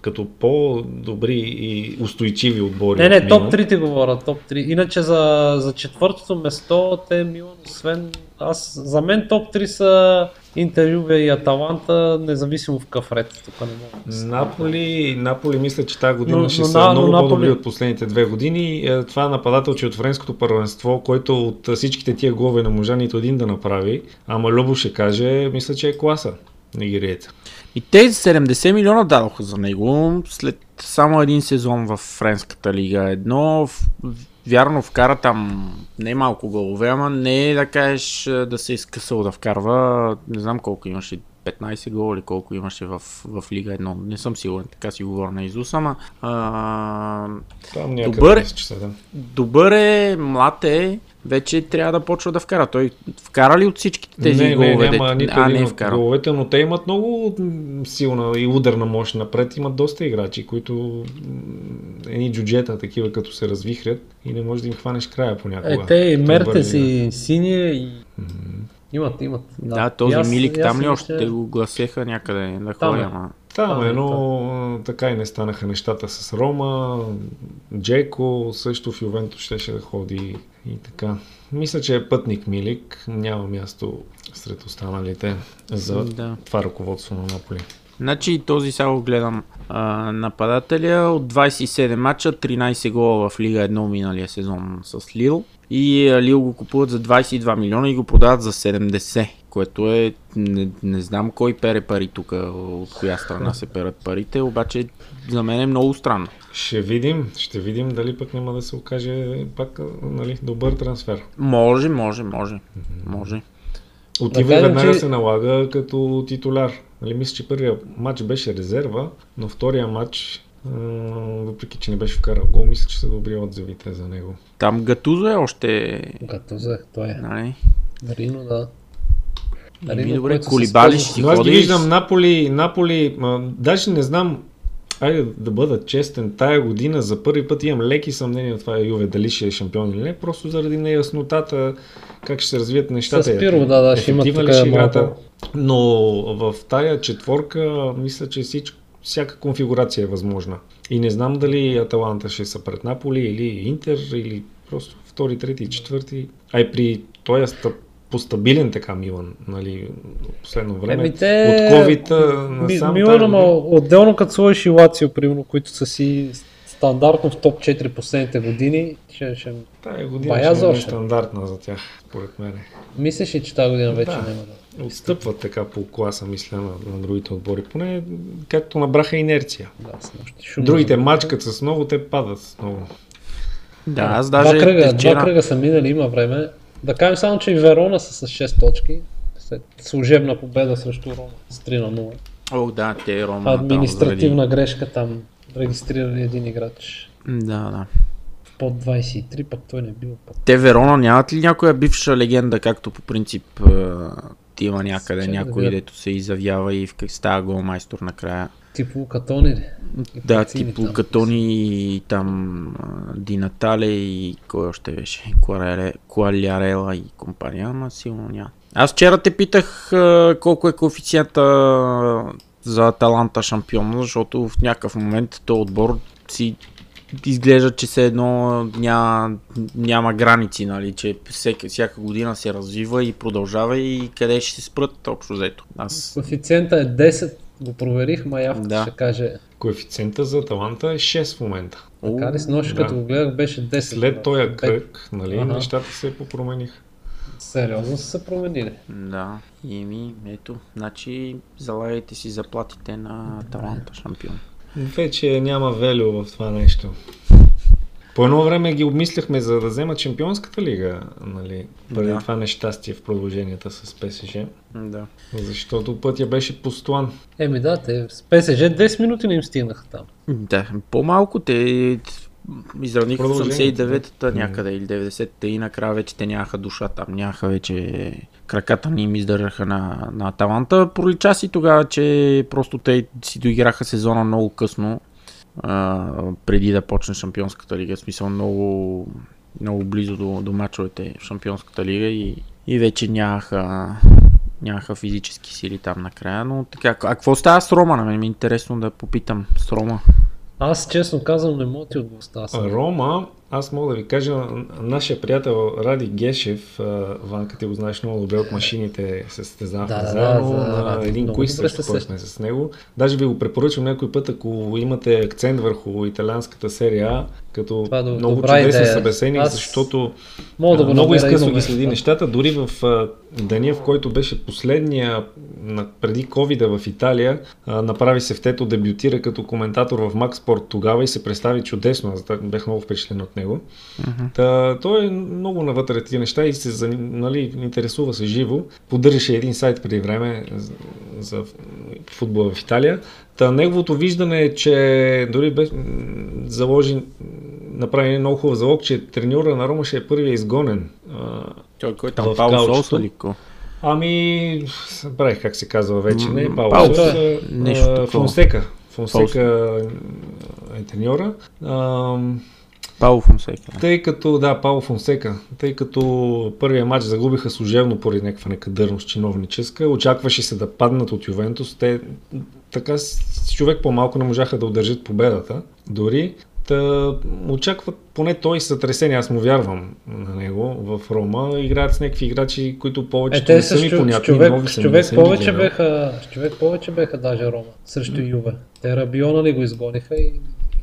като по-добри и устойчиви отбори. Не, не, топ 3 ти говоря, топ 3. Иначе за, за четвъртото место те Милан, освен аз, за мен топ 3 са Интервюве и Аталанта, независимо в какъв ред. Тук не мога да Наполи, Наполи мисля, че тази година но, ще но, са но, много но, по-добри Наполи... от последните две години. Е, това е нападател, че от френското първенство, който от всичките тия голове не можа нито един да направи. Ама Любо ще каже, мисля, че е класа нигерията. И тези 70 милиона дадоха за него след само един сезон в Френската лига. Едно, вярно вкара там не малко голове, ама не е да кажеш да се е изкъсал да вкарва, не знам колко имаше 15 гола или колко имаше в, в Лига 1. Не съм сигурен, така си говоря на Изус, ама а, Там добър, да. добър е, млад е, вече трябва да почва да вкара. Той вкара ли от всичките тези не, голове? Не, няма нито а, не е вкара. головете, но те имат много силна и ударна мощ напред. Имат доста играчи, които едни джуджета, такива като се развихрят и не можеш да им хванеш края понякога. Е, те и Мертес и Синия и... Имат, имат. Да, да този аз, Милик аз там ли още те го гласеха някъде да ходи, ама... Там Ами, е, но така и не станаха нещата с Рома. Джеко също в Ювенто щеше да ходи и така. Мисля, че е пътник Милик. Няма място сред останалите за Да. това ръководство на Наполи. Значи този сега го гледам. А, нападателя от 27 мача, 13 гола в Лига 1 миналия сезон с Лил. И а, Лил го купуват за 22 милиона и го продават за 70. Което е, не, не знам кой пере пари тук, от коя страна се перат парите, обаче за мен е много странно. Ще видим, ще видим дали пък няма да се окаже пак нали, добър трансфер. Може, може, може. Може. Отива Да веднага че- се налага като титуляр. Нали, мисля, че първият матч беше резерва, но втория матч, въпреки че не беше вкарал гол, мисля, че са добри отзивите за него. Там Гатузо е още, Като взех, той е. нали? Рино, да. Еми, добре, който се Колибали ще си аз ги виждам Наполи, Наполи, а, даже не знам, айде да бъда честен, тая година за първи път имам леки съмнения от това Юве дали ще е шампион или не, просто заради неяснотата, как ще се развият нещата. С Пиро, да, да, ще ли тук е играта. Но в тая четворка, мисля, че всичко, всяка конфигурация е възможна. И не знам дали Аталанта ще са пред Наполи или Интер, или просто втори, трети, четвърти. А и при този стъп, по-стабилен така Милан, нали, последно време. Еми, те... От COVID Ми, насам. Милан, ама отделно като сложиш и Лацио, примерно, които са си стандартно в топ 4 последните години, ще, ще... Тая година Бая ще е стандартна за тях, според мен. Мислиш ли, че тази година вече Да. няма да... Отстъпват така по класа, мисля, на, на другите отбори. Поне както набраха инерция. Да, с. Шумно Другите мачкат с много, те падат много. Да, аз Два даже кръга, два вчера... кръга са минали, има време. Да кажем само, че и Верона са с 6 точки. След служебна победа срещу Рома с 3 на 0. Ох, да, те Рома. там Административна грешка там. Регистрирали един играч Да, да. под 23, пък той не е бил пък. Те Верона нямат ли някоя бивша легенда, както по принцип ти има някъде Чакай да някой, видя. дето се изявява и става голмайстор накрая. Тип Лукатони ли? И Да, Пецини тип там. Лукатони и там а, Ди Натале и кой още беше? Куалярела и компания, ама силно няма. Аз вчера те питах колко е коефициента за Аталанта шампион, защото в някакъв момент този отбор си изглежда, че се едно няма, няма граници, нали, че всека, всяка година се развива и продължава и къде ще се спрат общо взето. Аз Коефициента е 10, го проверих, ма явка Да. ще каже. Коефициента за таланта е 6 в момента. Така ли с нощ, да. като го гледах, беше 10. След този кръг, нали, Ага. нещата се попромениха. Сериозно са се променили. Да, и ми, ето, значи залагайте си заплатите на Таланта шампион. Вече няма велю в това нещо. По едно време ги обмисляхме за да вземат Чемпионската лига, нали, преди Да. това нещастие в продълженията с ПСЖ, Да. защото пътя беше постоан. Еми да, те с ПСЖ 10 минути не им стигнаха там. Да, по-малко те Продължението, 89-та да. някъде или 90-та и накрая вече те нямаха душа там, нямаха вече краката ни им издържаха на, на Аталанта. Пролича си тогава, че просто те си доиграха сезона много късно, а, преди да почне Шампионската лига. В смисъл много, много близо до, до мачовете в Шампионската лига и, и вече нямаха, нямаха физически сили там накрая. Но така, а какво става с Рома? На мен ми е интересно да попитам с Рома. Аз честно казвам не мога ти от гласа. Аз съм- Рома, аз мога да ви кажа, нашия приятел Ради Гешев, Ванка ти го знаеш много добре от машините, се състезавахме Да, да, заедно да, за на Ради. един куиз също се ходихме с него. Даже ви го препоръчвам някой път, ако имате акцент върху италианската серия, като Това е много добра чудесен идея. събеседник, Аз защото Мога да го много изкъсно ги следи нещата. Дори в а, деня, в който беше последния на, преди covid в Италия, а, направи се в тето, дебютира като коментатор в Sport тогава и се представи чудесно. Аз бях много впечатлен от него. Та, той е много навътре тия неща и се за- нали, интересува се живо. Поддържаше един сайт преди време за, футбола в Италия. Та неговото виждане е, че дори бе, м, заложи, направи един много хубав залог, че треньора на Рома ще е първия изгонен. Той кой е там? Ко? Ами, забравих как се казва вече. Не, а, такова. Фонсека. Фонсека е треньора. Пауло Фонсека. да. Тъй като, да, Пауло Фонсека, тъй като първия матч загубиха служебно поради някаква некадърност чиновническа, очакваше се да паднат от Ювентус. Те така с човек по-малко не можаха да удържат победата. Дори Та, очакват поне той сътресение, аз му вярвам на него в Рома. Играят с някакви играчи, които повече Е, не са ми понятни. човек, нови са ми, човек, повече беха, човек повече беха даже Рома срещу Юве. Те Рабиона ли го изгониха и,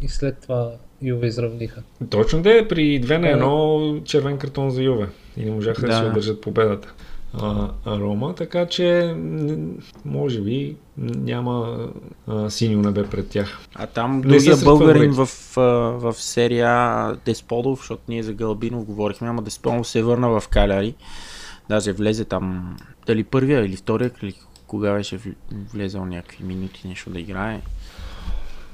и след това Юве изравниха. Точно да е, при 2 на Да. 1 червен картон за Юве. И не можаха да, Да. си удържат победата. А, Рома, така че може би няма а, синьо небе пред тях. А там другия българин в, а, в серия Десподов, защото ние за Галбинов говорихме, ама Десподов се върна в Каляри. Даже влезе там, дали първия или втория, или кога беше в- влезал някакви минути нещо да играе.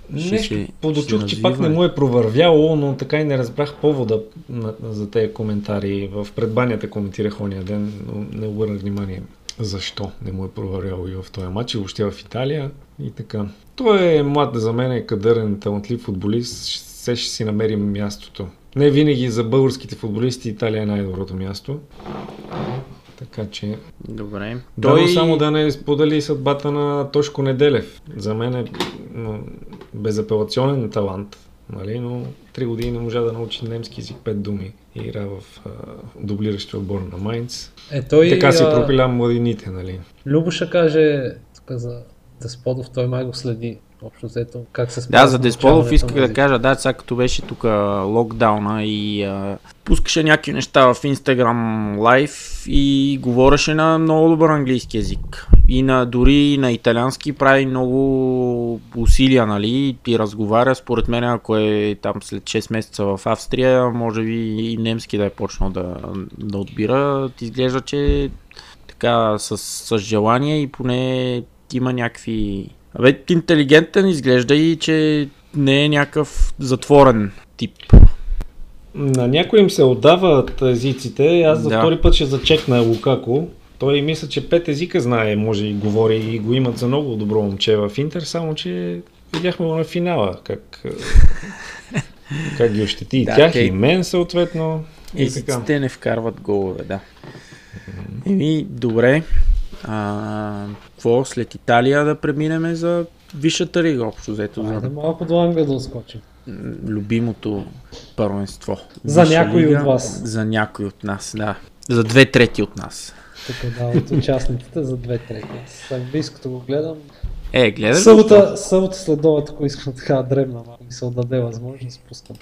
Нещо се- подочух, че пак не му е провървяло, но така и не разбрах повода на, за тези коментари. В предбанята коментирах ония ден, но не обърнах внимание защо не му е провървяло и в този матч, и въобще в Италия и така. Той е млад за мен, е кадърен, талантлив футболист, все ще си намерим мястото. Не винаги за българските футболисти Италия е най-доброто място. Така че Добре. той... само да не сподели съдбата на Тошко Неделев. За мен е безапелационен талант, нали? но три години не можа да научи немски език, пет думи и игра в а, дублиращия отбор на Майнц. Е, той, Така си пропиля младините, нали? Любо ще каже тук за Десподов, той май го следи. Общо взето, как се Да, за научаването исках да кажа, да, сега като беше тук локдауна и а, пускаше някакви неща в Instagram лайв и говореше на много добър английски язик. И на, дори на италиански прави много усилия, нали, и разговаря. Според мен, ако е там след 6 месеца в Австрия, може би и немски да е почнал да, да отбира. Ти изглежда, че така с, с желание и поне има някакви... Абе, интелигентен изглежда и че не е някакъв затворен тип. На някой им се отдават езиците. Аз за Да. втори път ще зачекна Лукако. Той мисля, че пет езика знае, може и говори и го имат за много добро момче в Интер, само че видяхме го на финала, как, [LAUGHS] как ги ощети и Да, тях, те- и мен съответно. Езиците не вкарват голове, да. Еми, добре. А, какво след Италия да преминем за Висшата лига, общо взето за Айде малко до Англия да отскочим. любимото първенство. За някой лига, от вас. За някой от нас, да. За две трети от нас. Тук да, от участниците за две трети. С английското го гледам. Е, гледай. ли Събота, събота след обед, ако искам така дребна, малко ми се отдаде възможност, пускам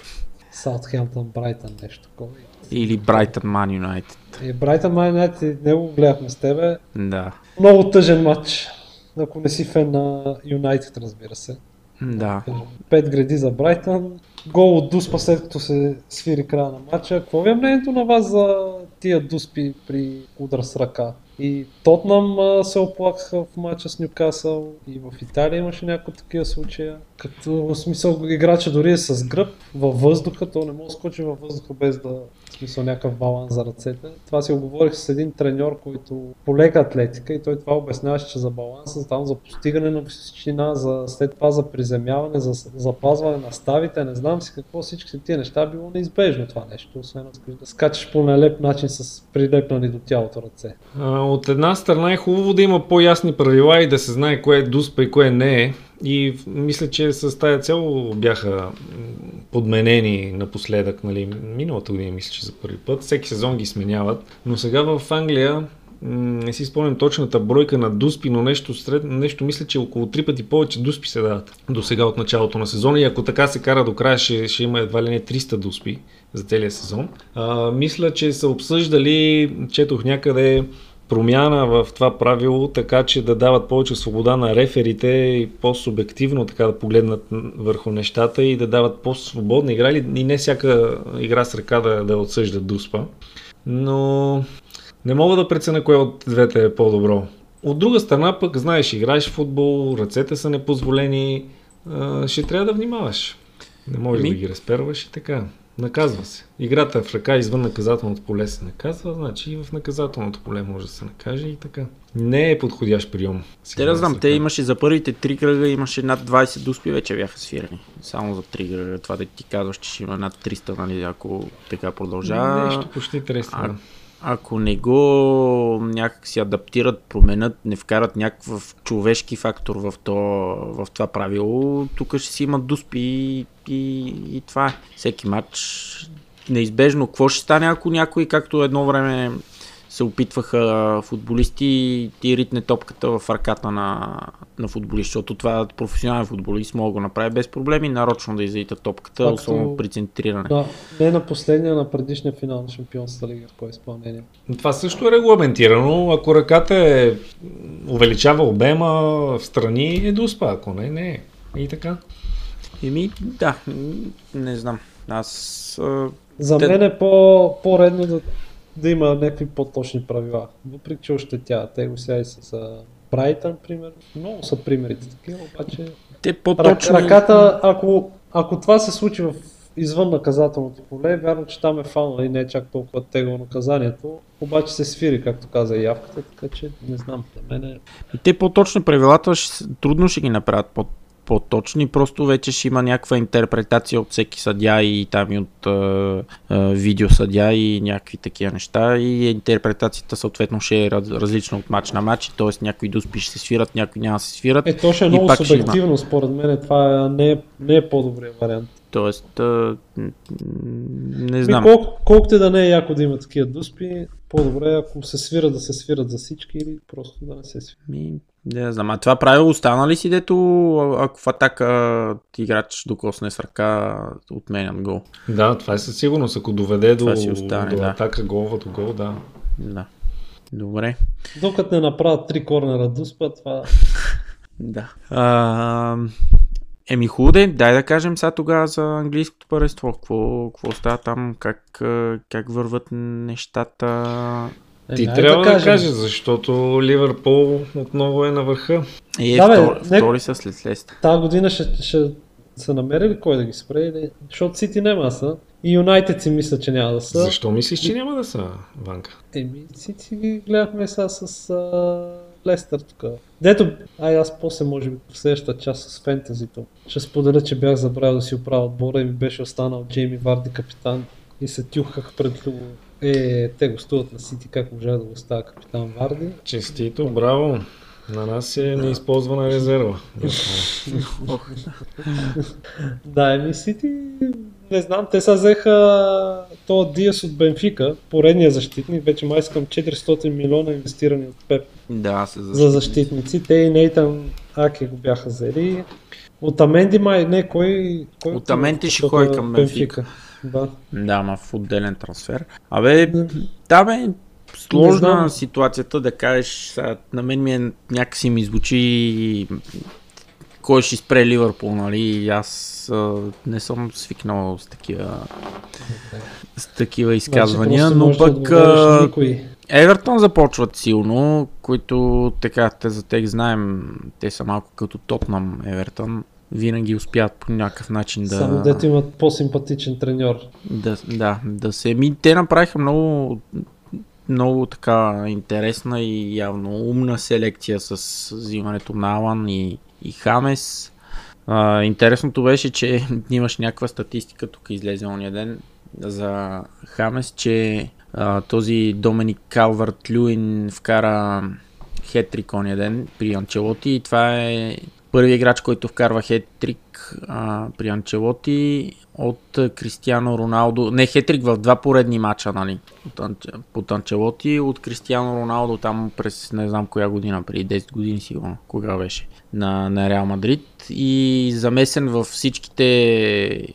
Саутхемптън, Брайтън, нещо такова. Или Брайтън Ман Юнайтед. И Брайтън Май Юнайтед, не го гледахме с тебе. Да. Много тъжен матч. Ако не си фен на Юнайтед, разбира се. Да. Пет гради за Брайтън. Гол от Дуспа след като се свири края на матча. Какво ви е мнението на вас за тия Дуспи при удар с ръка? И Тотнам се оплакаха в матча с Нюкасъл и в Италия имаше някои такива случаи. Като в смисъл играча дори е с гръб във въздуха, то не може да скочи във въздуха без да в смисъл някакъв баланс за ръцете. Това си оговорих с един треньор, който по лека атлетика и той това обясняваше, че за баланса, там за постигане на височина, за след това за приземяване, за запазване на ставите, не знам си какво всички тия неща било неизбежно това нещо, освен да скачаш по нелеп начин с прилепнани до тялото ръце. А, От една страна е хубаво да има по-ясни правила и да се знае кое е дуспа и кое не е. И мисля, че с тази цел бяха подменени напоследък, нали, миналата година мисля, че за първи път. Всеки сезон ги сменяват. Но сега в Англия не си спомням точната бройка на дуспи, но нещо, сред, нещо мисля, че около три пъти повече дуспи се дават до сега от началото на сезона и ако така се кара до края ще, ще има едва ли не 300 дуспи за целия сезон. А, мисля, че са обсъждали, четох някъде промяна в това правило, така че да дават повече свобода на реферите и по-субективно така да погледнат върху нещата и да дават по-свободна игра или- и не всяка игра с ръка да, да отсъжда дуспа. Но не мога да преценя кое от двете е по-добро. От друга страна пък, знаеш, играеш в футбол, ръцете са непозволени, ще трябва да внимаваш. Не можеш Еми. да ги разперваш и така. Наказва се. Играта в ръка извън наказателното поле се наказва, значи и в наказателното поле може да се накаже и така. Не е подходящ прием. Те да знам, те имаше за първите три кръга, имаше над 20 дуспи, вече бяха свирени. Само за три кръга. Това да ти казваш, че ще има над 300, нали, ако така продължава. Нещо почти 30. А. ако не го някак си адаптират, променят, не вкарат някакъв човешки фактор в, то, в това правило, тук ще си имат дуспи и, и, и това е. Всеки матч неизбежно. Какво ще стане, ако някой, както едно време се опитваха футболисти и ритне топката в ръката на, на футболист, защото това професионален футболист мога да го направи без проблеми, нарочно да излита топката, Както... особено при центриране. Да, не на последния, на предишния финал на Шампионската лига, в кое изпълнение. Това също е регламентирано. Ако ръката е увеличава обема в страни, е дуспа, ако не, не е. И така. Еми, да, не знам. Аз... За те... мен е по, по-редно да да има някакви по-точни правила. Въпреки, че още тя, те го сега и с Брайтън, примерно. Много са примерите такива, обаче... Те по-точни... Ръката, ако, ако това се случи в извън наказателното поле, вярно, че там е фанал и не е чак толкова тегло наказанието, обаче се свири, както каза явката, така че не знам, за мен е... И те по-точни правилата ще, трудно ще ги направят по по-точни, просто вече ще има някаква интерпретация от всеки съдя и там и от а, а, видеосъдя и някакви такива неща и интерпретацията съответно ще е раз, различна от матч на матч, т.е. някои дуспи ще се свират, някои няма да се свират. Е, то ще е много субективно, според мен това не е, не е по-добрият вариант. Тоест, а, не знам. Колко, колкото да не е яко да има такива дуспи, по-добре ако се свира да се свират за всички или просто да не се свират. Ми, не знам, а това правило остана ли си, дето ако в атака играч докосне с ръка, отменят гол? Да, това е със сигурност. Ако доведе до, остане, до да. атака голвато гол, да. Да. Добре. Докато не направят три корнера дуспа, това... [LAUGHS] да. А, еми худе, дай да кажем сега тогава за английското първенство. Какво, какво става там, как, как върват нещата? Е, Ти трябва да, да кажеш, защото Ливърпул отново е на върха. И е да, втор, бе, втори са след Леста. Тази година ще, ще са намерили кой да ги спре, или... защото Сити няма са. И Юнайтед си мисля, че няма да са. Защо мислиш, че няма да са, Ванка? Еми, Сити ги гледахме сега с а... Лестър тук. Дето, ай аз после може би в следващата част с фентезито. Ще споделя, че бях забравил да си оправя отбора и ми беше останал Джейми Варди капитан и се тюхах пред Любо е, те гостуват на Сити, как може да го става капитан Варди. Честито, браво! На нас е неизползвана резерва. да, еми Сити, не знам, те са взеха то Диас от Бенфика, поредния защитник, вече май искам 400 милиона инвестирани от Пеп. Да, за, за защитници. Те и Нейтан Аки го бяха взели. От Аменди май, не, кой... кой от Аменди ще ходи към Бенфика. Бенфика. Да. Да, ма в отделен трансфер. Абе, да бе, сложна ситуацията да кажеш, сега, на мен ми е някакси ми звучи кой ще спре Ливърпул, нали? Аз а, не съм свикнал с такива, с такива изказвания, значи, но пък да Евертон започват силно, които така, те за тях знаем, те са малко като Тотнам Евертон винаги успяват по някакъв начин да... Само дете имат по-симпатичен треньор. Да, да, да се... Ми, те направиха много, много така интересна и явно умна селекция с взимането на Алан и, и Хамес. А, интересното беше, че [LAUGHS] имаш някаква статистика, тук излезе ония ден, за Хамес, че а, този Доминик Калвард Люин вкара хетрик ония ден при Анчелоти и това е първият играч, който вкарва хетрик при Анчелоти от Кристиано Роналдо. Не хетрик в два поредни мача, нали? От, от Анчелоти, от Кристиано Роналдо там през не знам коя година, преди 10 години сигурно, кога беше, на, на Реал Мадрид. И замесен във всичките,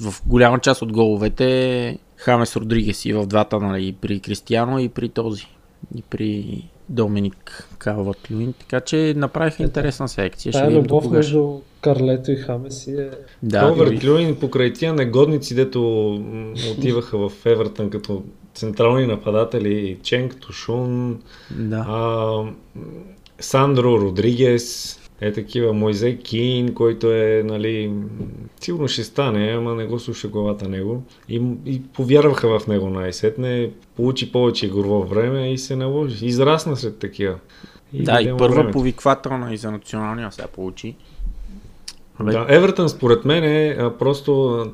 в голяма част от головете Хамес Родригес и в двата, нали, при Кристиано и при този. И при Доминик Калват Люин, така че направиха интересна секция. Тая ще любов между Карлето и Хамес е... Да, и... Люин покрай тия негодници, дето отиваха в Евертън като централни нападатели, Ченг Тушун, да. а, Сандро Родригес, е такива Мойзе Кин, който е, нали, сигурно ще стане, ама не го слуша главата него. И, и повярваха в него най-сетне, получи повече игрово време и се наложи. Израсна след такива. И да, и първа времето. повиквателна и за националния сега получи. Да, Евертън според мен е а, просто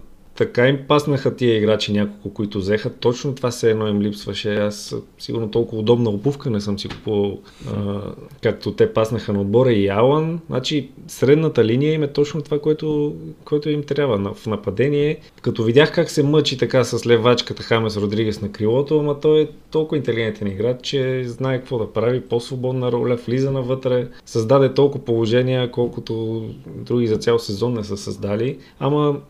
така им паснаха тия играчи няколко, които взеха. Точно това се едно им липсваше. Аз сигурно толкова удобна обувка не съм си купувал, както те паснаха на отбора и Алан. Значи средната линия им е точно това, което, което им трябва в нападение. Като видях как се мъчи така с левачката Хамес Родригес на крилото, ама той е толкова интелигентен играч, че знае какво да прави, по-свободна роля, влиза навътре, създаде толкова положения, колкото други за цял сезон не са създали. Ама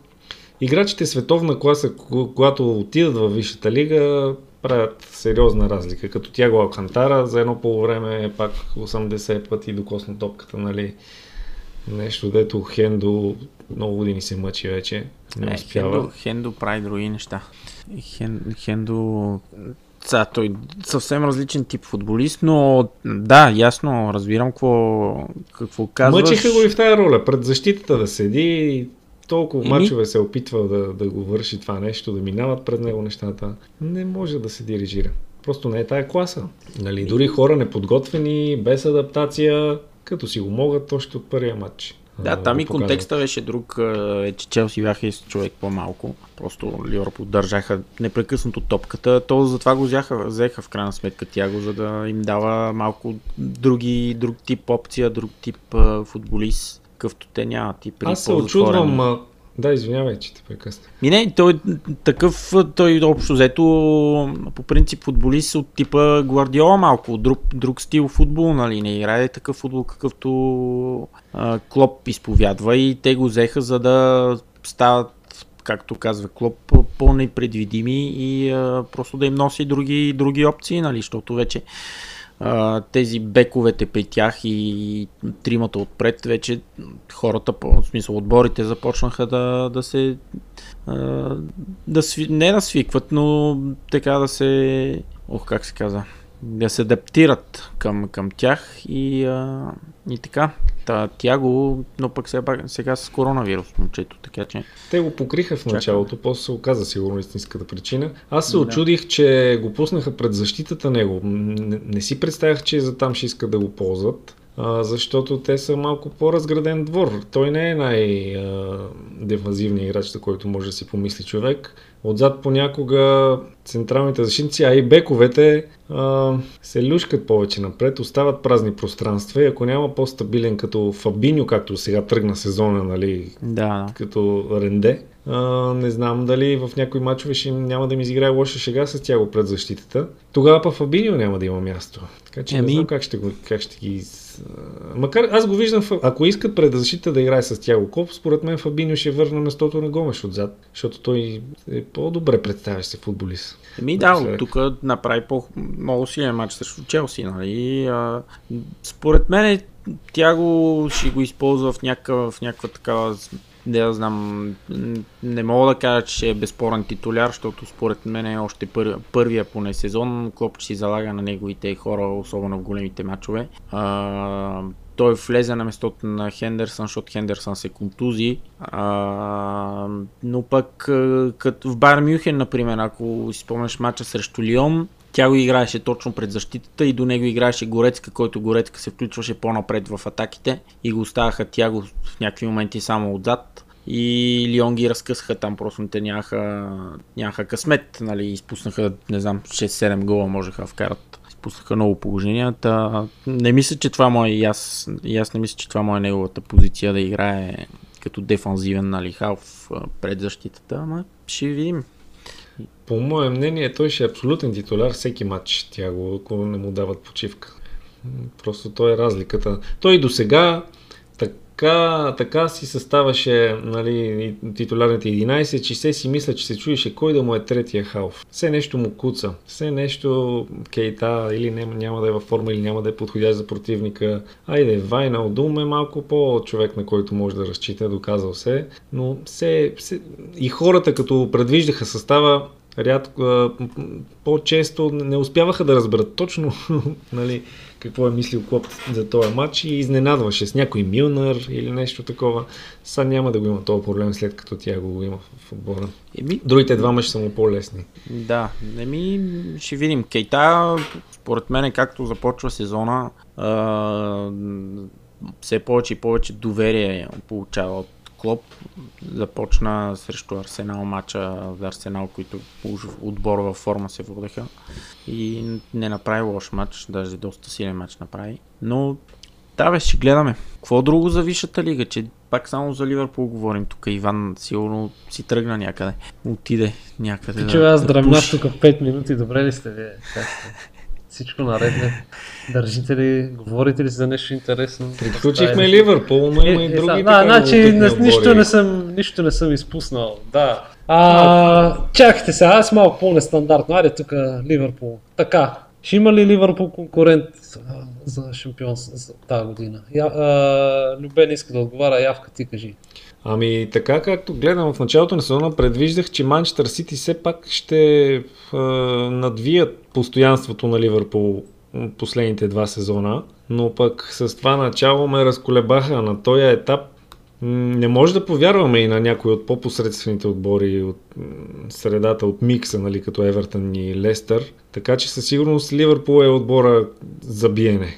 играчите световна класа, когато отидат във Висшата лига, правят сериозна разлика. Като Тяго Алкантара за едно по време е пак 80 пъти докосна топката, нали? Нещо, дето Хендо много години се мъчи вече. Не е, успява. Хендо, Хендо прави други неща. Хен, Хендо са, той съвсем различен тип футболист, но да, ясно, разбирам какво, какво казваш. Мъчиха го и в тази роля, пред защитата да седи, толкова Еми... мачове се е опитва да, да го върши това нещо, да минават пред него нещата. Не може да се дирижира. Просто не е тая класа. Нали, дори хора неподготвени, без адаптация, като си го могат още от първия матч. Да, там и контекста беше друг, е, че Челси бяха с човек по-малко. Просто Ливърпул държаха непрекъснато топката. То затова го взеха, взеха в крайна сметка тяго, за да им дава малко други, друг тип опция, друг тип футболист, какъвто те нямат. И при Аз се очудвам, да, извинявай, че те прекъсна. Ми не, той такъв, той общо взето по принцип футболист от типа Гвардиола малко, друг, друг стил футбол, нали, не играе такъв футбол, какъвто а, Клоп изповядва и те го взеха за да стават както казва Клоп, по-непредвидими и а, просто да им носи други, други опции, нали, защото вече тези бековете при тях и тримата отпред, вече хората, в смисъл отборите започнаха да, да се да сви, не да свикват, но така да се, ох как се каза, да се адаптират към, към тях и, а, и така. Та, тя го, но пък сега, сега с коронавирус момчето, така че... Те го покриха в началото, Чакай. после се оказа сигурно истинската причина. Аз се да. очудих, че го пуснаха пред защитата него. Не, не си представях, че за там ще искат да го ползват а, защото те са малко по-разграден двор. Той не е най-дефазивният играч, за който може да си помисли човек. Отзад понякога централните защитници, а и бековете а, се люшкат повече напред, остават празни пространства и ако няма по-стабилен като Фабиньо, както сега тръгна сезона, нали, да. като Ренде, а, не знам дали в някои мачове ще няма да ми изиграе лоша шега с тяго пред защитата. Тогава па Фабиньо няма да има място. Така че Еми... не знам как ще, го, как ще ги... Макар аз го виждам, ако искат пред защита да играе с Тяго Коп, според мен Фабиньо ще върне местото на Гомеш отзад, защото той е по-добре представящ се футболист. Еми да, тук направи по-много силен матч срещу Челси. Нали? А, според мен Тяго ще го използва в някаква, в някаква такава да знам, не мога да кажа, че е безспорен титуляр, защото според мен е още пър, първия поне сезон. Клоп си залага на неговите хора, особено в големите матчове. А, той влезе на местото на Хендерсън, защото Хендерсън се контузи. А, но пък като в Байер Мюхен, например, ако си спомняш мача срещу Лион, тя го играеше точно пред защитата и до него играеше Горецка, който Горецка се включваше по-напред в атаките и го оставаха тя го в някакви моменти само отзад. И Лион ги разкъсаха там, просто те нямаха, нямаха късмет, нали, изпуснаха, не знам, 6-7 гола можеха да вкарат. Изпуснаха много положения. Та, не мисля, че това му е, и аз, аз не мисля, че това му е неговата позиция да играе като дефанзивен нали, халф пред защитата, ама ще видим. По мое мнение, той ще е абсолютен титуляр всеки матч, тя го, ако не му дават почивка. Просто той е разликата. Той до сега така, така си съставаше нали, титулярните 11, че се си мисля, че се чуеше кой да му е третия халф. Все нещо му куца. Все нещо Кейта или не, няма да е във форма или няма да е подходящ за противника. Айде, Вайна Дум е малко по-човек, на който може да разчита, доказал се. Но все, все... и хората, като предвиждаха състава, рядко, по-често не успяваха да разберат точно [LAUGHS] нали, какво е мислил Клоп за този матч и изненадваше с някой Милнар или нещо такова. Сега няма да го има този проблем след като тя го има в отбора. Еми... Другите двама ще са му по-лесни. Да, еми ще видим. Кейта, според мен, както започва сезона, а, все повече и повече доверие получава от Клоп започна срещу Арсенал матча за Арсенал, които уж отбора във форма се водеха и не направи лош матч, даже доста силен матч направи. Но да бе, ще гледаме. Какво друго за Висшата лига, че пак само за Ливърпул говорим тук. Иван сигурно си тръгна някъде. Отиде някъде. Че аз дръмнах тук в 5 минути, добре ли сте вие? [LAUGHS] Всичко наред? Държите ли, говорите ли за нещо интересно? Приключихме Ливърпул, но има и Е, други да, така значи нищо, не съм, нищо не съм изпуснал. Да. А, чакайте сега, аз малко по-нестандартно. Айде тук Ливърпул. Така, ще има ли Ливърпул конкурент за шампион за тази година? Я, а, Любен иска да отговаря, Явка ти кажи. Ами така както гледам в началото на сезона, предвиждах, че Манчестър Сити все пак ще е, надвият постоянството на Ливърпул последните два сезона, но пък с това начало ме разколебаха на този етап. Не може да повярваме и на някои от по-посредствените отбори от средата, от микса, нали, като Евертън и Лестър. Така че със сигурност Ливърпул е отбора за биене.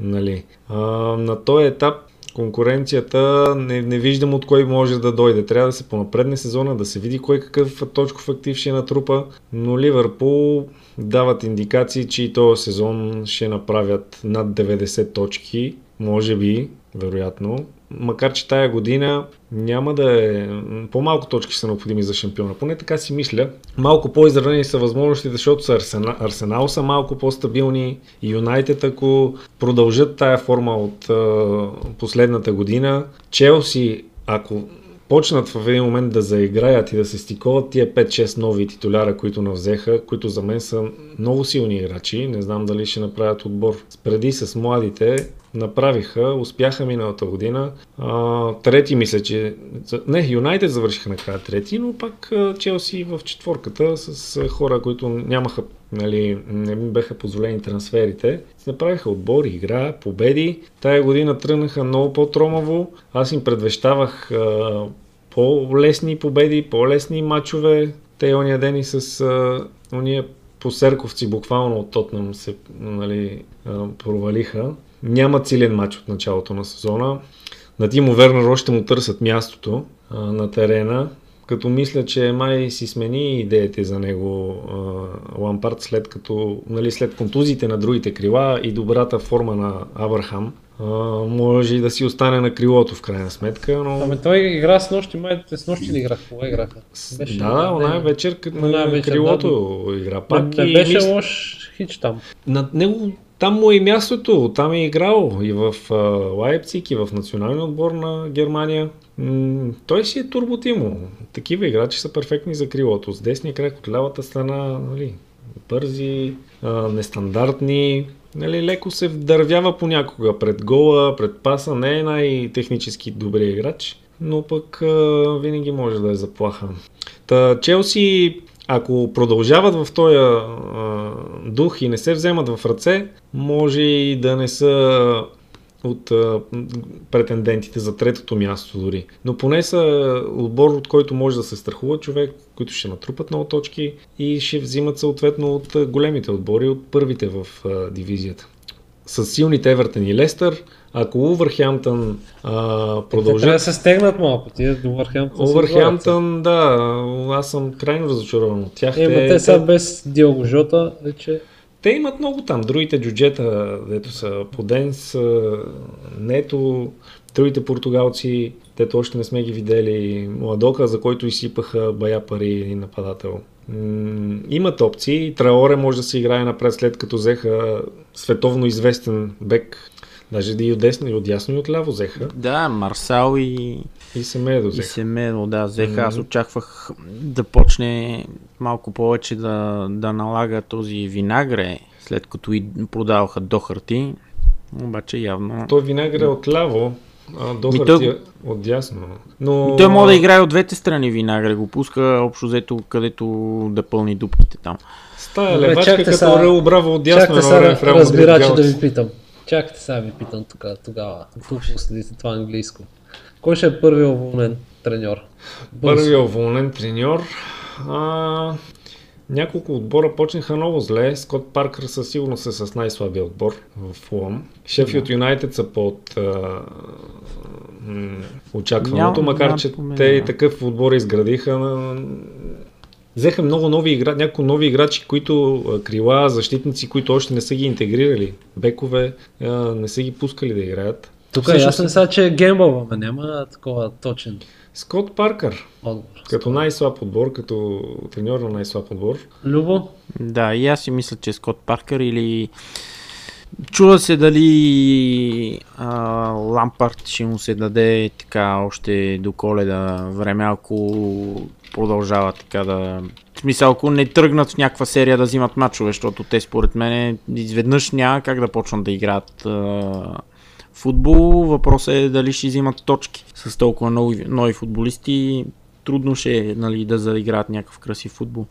Нали. А, на този етап конкуренцията не, не виждам от кой може да дойде. Трябва да се понапредне сезона, да се види кой какъв точков актив ще натрупа, но Ливърпул дават индикации, че и този сезон ще направят над 90 точки, може би, вероятно. Макар, че тая година няма да е... По-малко точки са необходими за шампиона. Поне така си мисля. Малко по-изравнени са възможностите, защото са Арсенал, Арсенал са малко по-стабилни. Юнайтед, ако продължат тая форма от а, последната година. Челси, ако почнат в един момент да заиграят и да се стиковат тия 5-6 нови титуляра, които навзеха, които за мен са много силни играчи. Не знам дали ще направят отбор. Преди с младите направиха, успяха миналата година. А, трети мисля, че... Не, Юнайтед завършиха накрая трети, но пак Челси в четворката с хора, които нямаха, нали, не беха позволени трансферите. Направиха отбор, игра, победи. Тая година тръгнаха много по-тромаво. Аз им предвещавах а, по-лесни победи, по-лесни матчове. Те ония ден и с а, ония посерковци буквално от Тотнам се нали, провалиха. Няма силен матч от началото на сезона. На Тимо Вернер още му търсят мястото а, на терена, като мисля, че май си смени идеите за него а, Лампард след като, нали, след контузиите на другите крила и добрата форма на Абрахам. А, може и да си остане на крилото в крайна сметка, но... Ами той игра с нощи, май с нощи ли играх? Кога играха? Беше- да, да, оная не, вечер на крилото игра пак. Не, не и беше мисля- лош хич там. на него там му е и мястото, там е играл и в Лайпциг, и в националния отбор на Германия. Той си е турботимо. Такива играчи са перфектни за крилото. С десния крак от лявата страна, нали, бързи, нестандартни. Нали, леко се вдървява понякога пред гола, пред паса. Не е най-технически добрият играч, но пък винаги може да е заплаха. Та, Челси ако продължават в този а, дух и не се вземат в ръце, може и да не са от а, претендентите за третото място дори. Но поне са отбор, от който може да се страхува човек, които ще натрупат много точки и ще взимат съответно от големите отбори, от първите в а, дивизията. С силните Евертън и Лестър, ако Увърхемптън а, Трябва да продължат... се стегнат малко. Тия до Върхемптън. се излагат. Увърхемптън, да, аз съм крайно разочарован от тях. Е, ма те са без Диого Жота, вече Те имат много там. Другите джуджета, дето са Поденс, Нето, другите португалци, дето още не сме ги видели. Младока, за който изсипаха бая пари и нападател. М, имат опции. Траоре може да се играе напред след като взеха световно известен бек. Даже да и от десно, и от ясно, и от ляво взеха. Да, Марсал и, И Семедо и взеха. Семедо, да, взеха. Аз очаквах да почне малко повече да, да налага този винагре, след като и продаваха до харти. Обаче явно... Той винагър е от ляво, а до Ми той от дясно. Но... Той може да играе от двете страни винагре, го пуска общо взето където да пълни дупките там. Стая левачка като сега- Рео Браво от дясно Чакайте сега разбирачи да ви питам. Чакайте сега ви питам тук, тогава. Тук следите това английско. Кой ще е първият уволнен треньор? Първият уволнен треньор. А, няколко отбора почнаха много зле. Скот Паркър със сигурност е с най-слабия отбор в Фулъм. Шефилд Юнайтед са под а, м, очакваното, Няма- макар че те и такъв отбор изградиха. Взеха много нови игра... някои нови играчи, които крила, защитници, които още не са ги интегрирали. Бекове не са ги пускали да играят. Тук е Всъщност- ясно сега, че е гембъл, ама няма такова точен Скот Паркър, отговор. като най-слаб отбор, като треньор на най-слаб отбор. Любо? Да, и аз си мисля, че Скот Паркър или... Чува се дали а, Лампард ще му се даде така още до коледа време, ако продължава така да... В смисъл, ако не тръгнат в някаква серия да взимат мачове, защото те според мен изведнъж няма как да почнат да играят а, футбол. Въпросът е дали ще взимат точки. С толкова нови, нови футболисти трудно ще е нали, да заиграят някакъв красив футбол.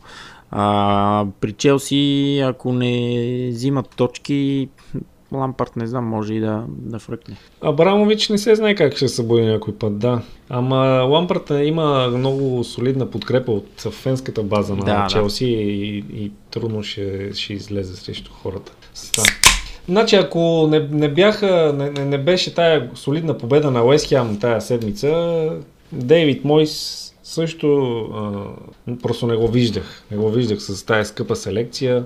А, при Челси, ако не взимат точки, Лампарт не знам, може и да, да фръкне. Абрамович не се знае как ще се събуди някой път, да. Ама Лампарт има много солидна подкрепа от фенската база на Да, да. Челси и, и трудно ще, ще излезе срещу хората. Да. Значи ако не, не, бяха, не, не, не беше тая солидна победа на Уест Хем тая седмица, Дейвид Мойс също а, просто не го виждах. Не го виждах с тая скъпа селекция.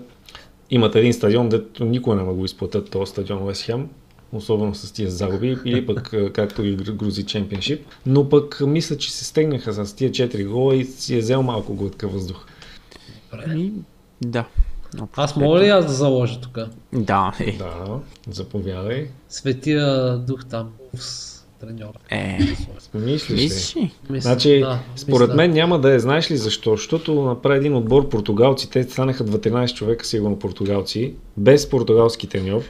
Имат един стадион, дето никога не го изплатят този стадион Уест Хем особено с тия загуби, или пък както и Гр- грузи чемпионшип. Но пък мисля, че се стегнаха с тия 4 гола и си е взел малко глътка въздух. И, да. Аз мога ли аз да заложа тук? Да, е. Да, заповядай. Светия дух там, с треньора. е. Мислиш ли? Мислиш ли? Мисля, Значи, да, според мисля. мен няма да е. Знаеш ли защо? Защото направи един отбор португалци. Те станаха 13 човека, сигурно португалци, без португалски треньор.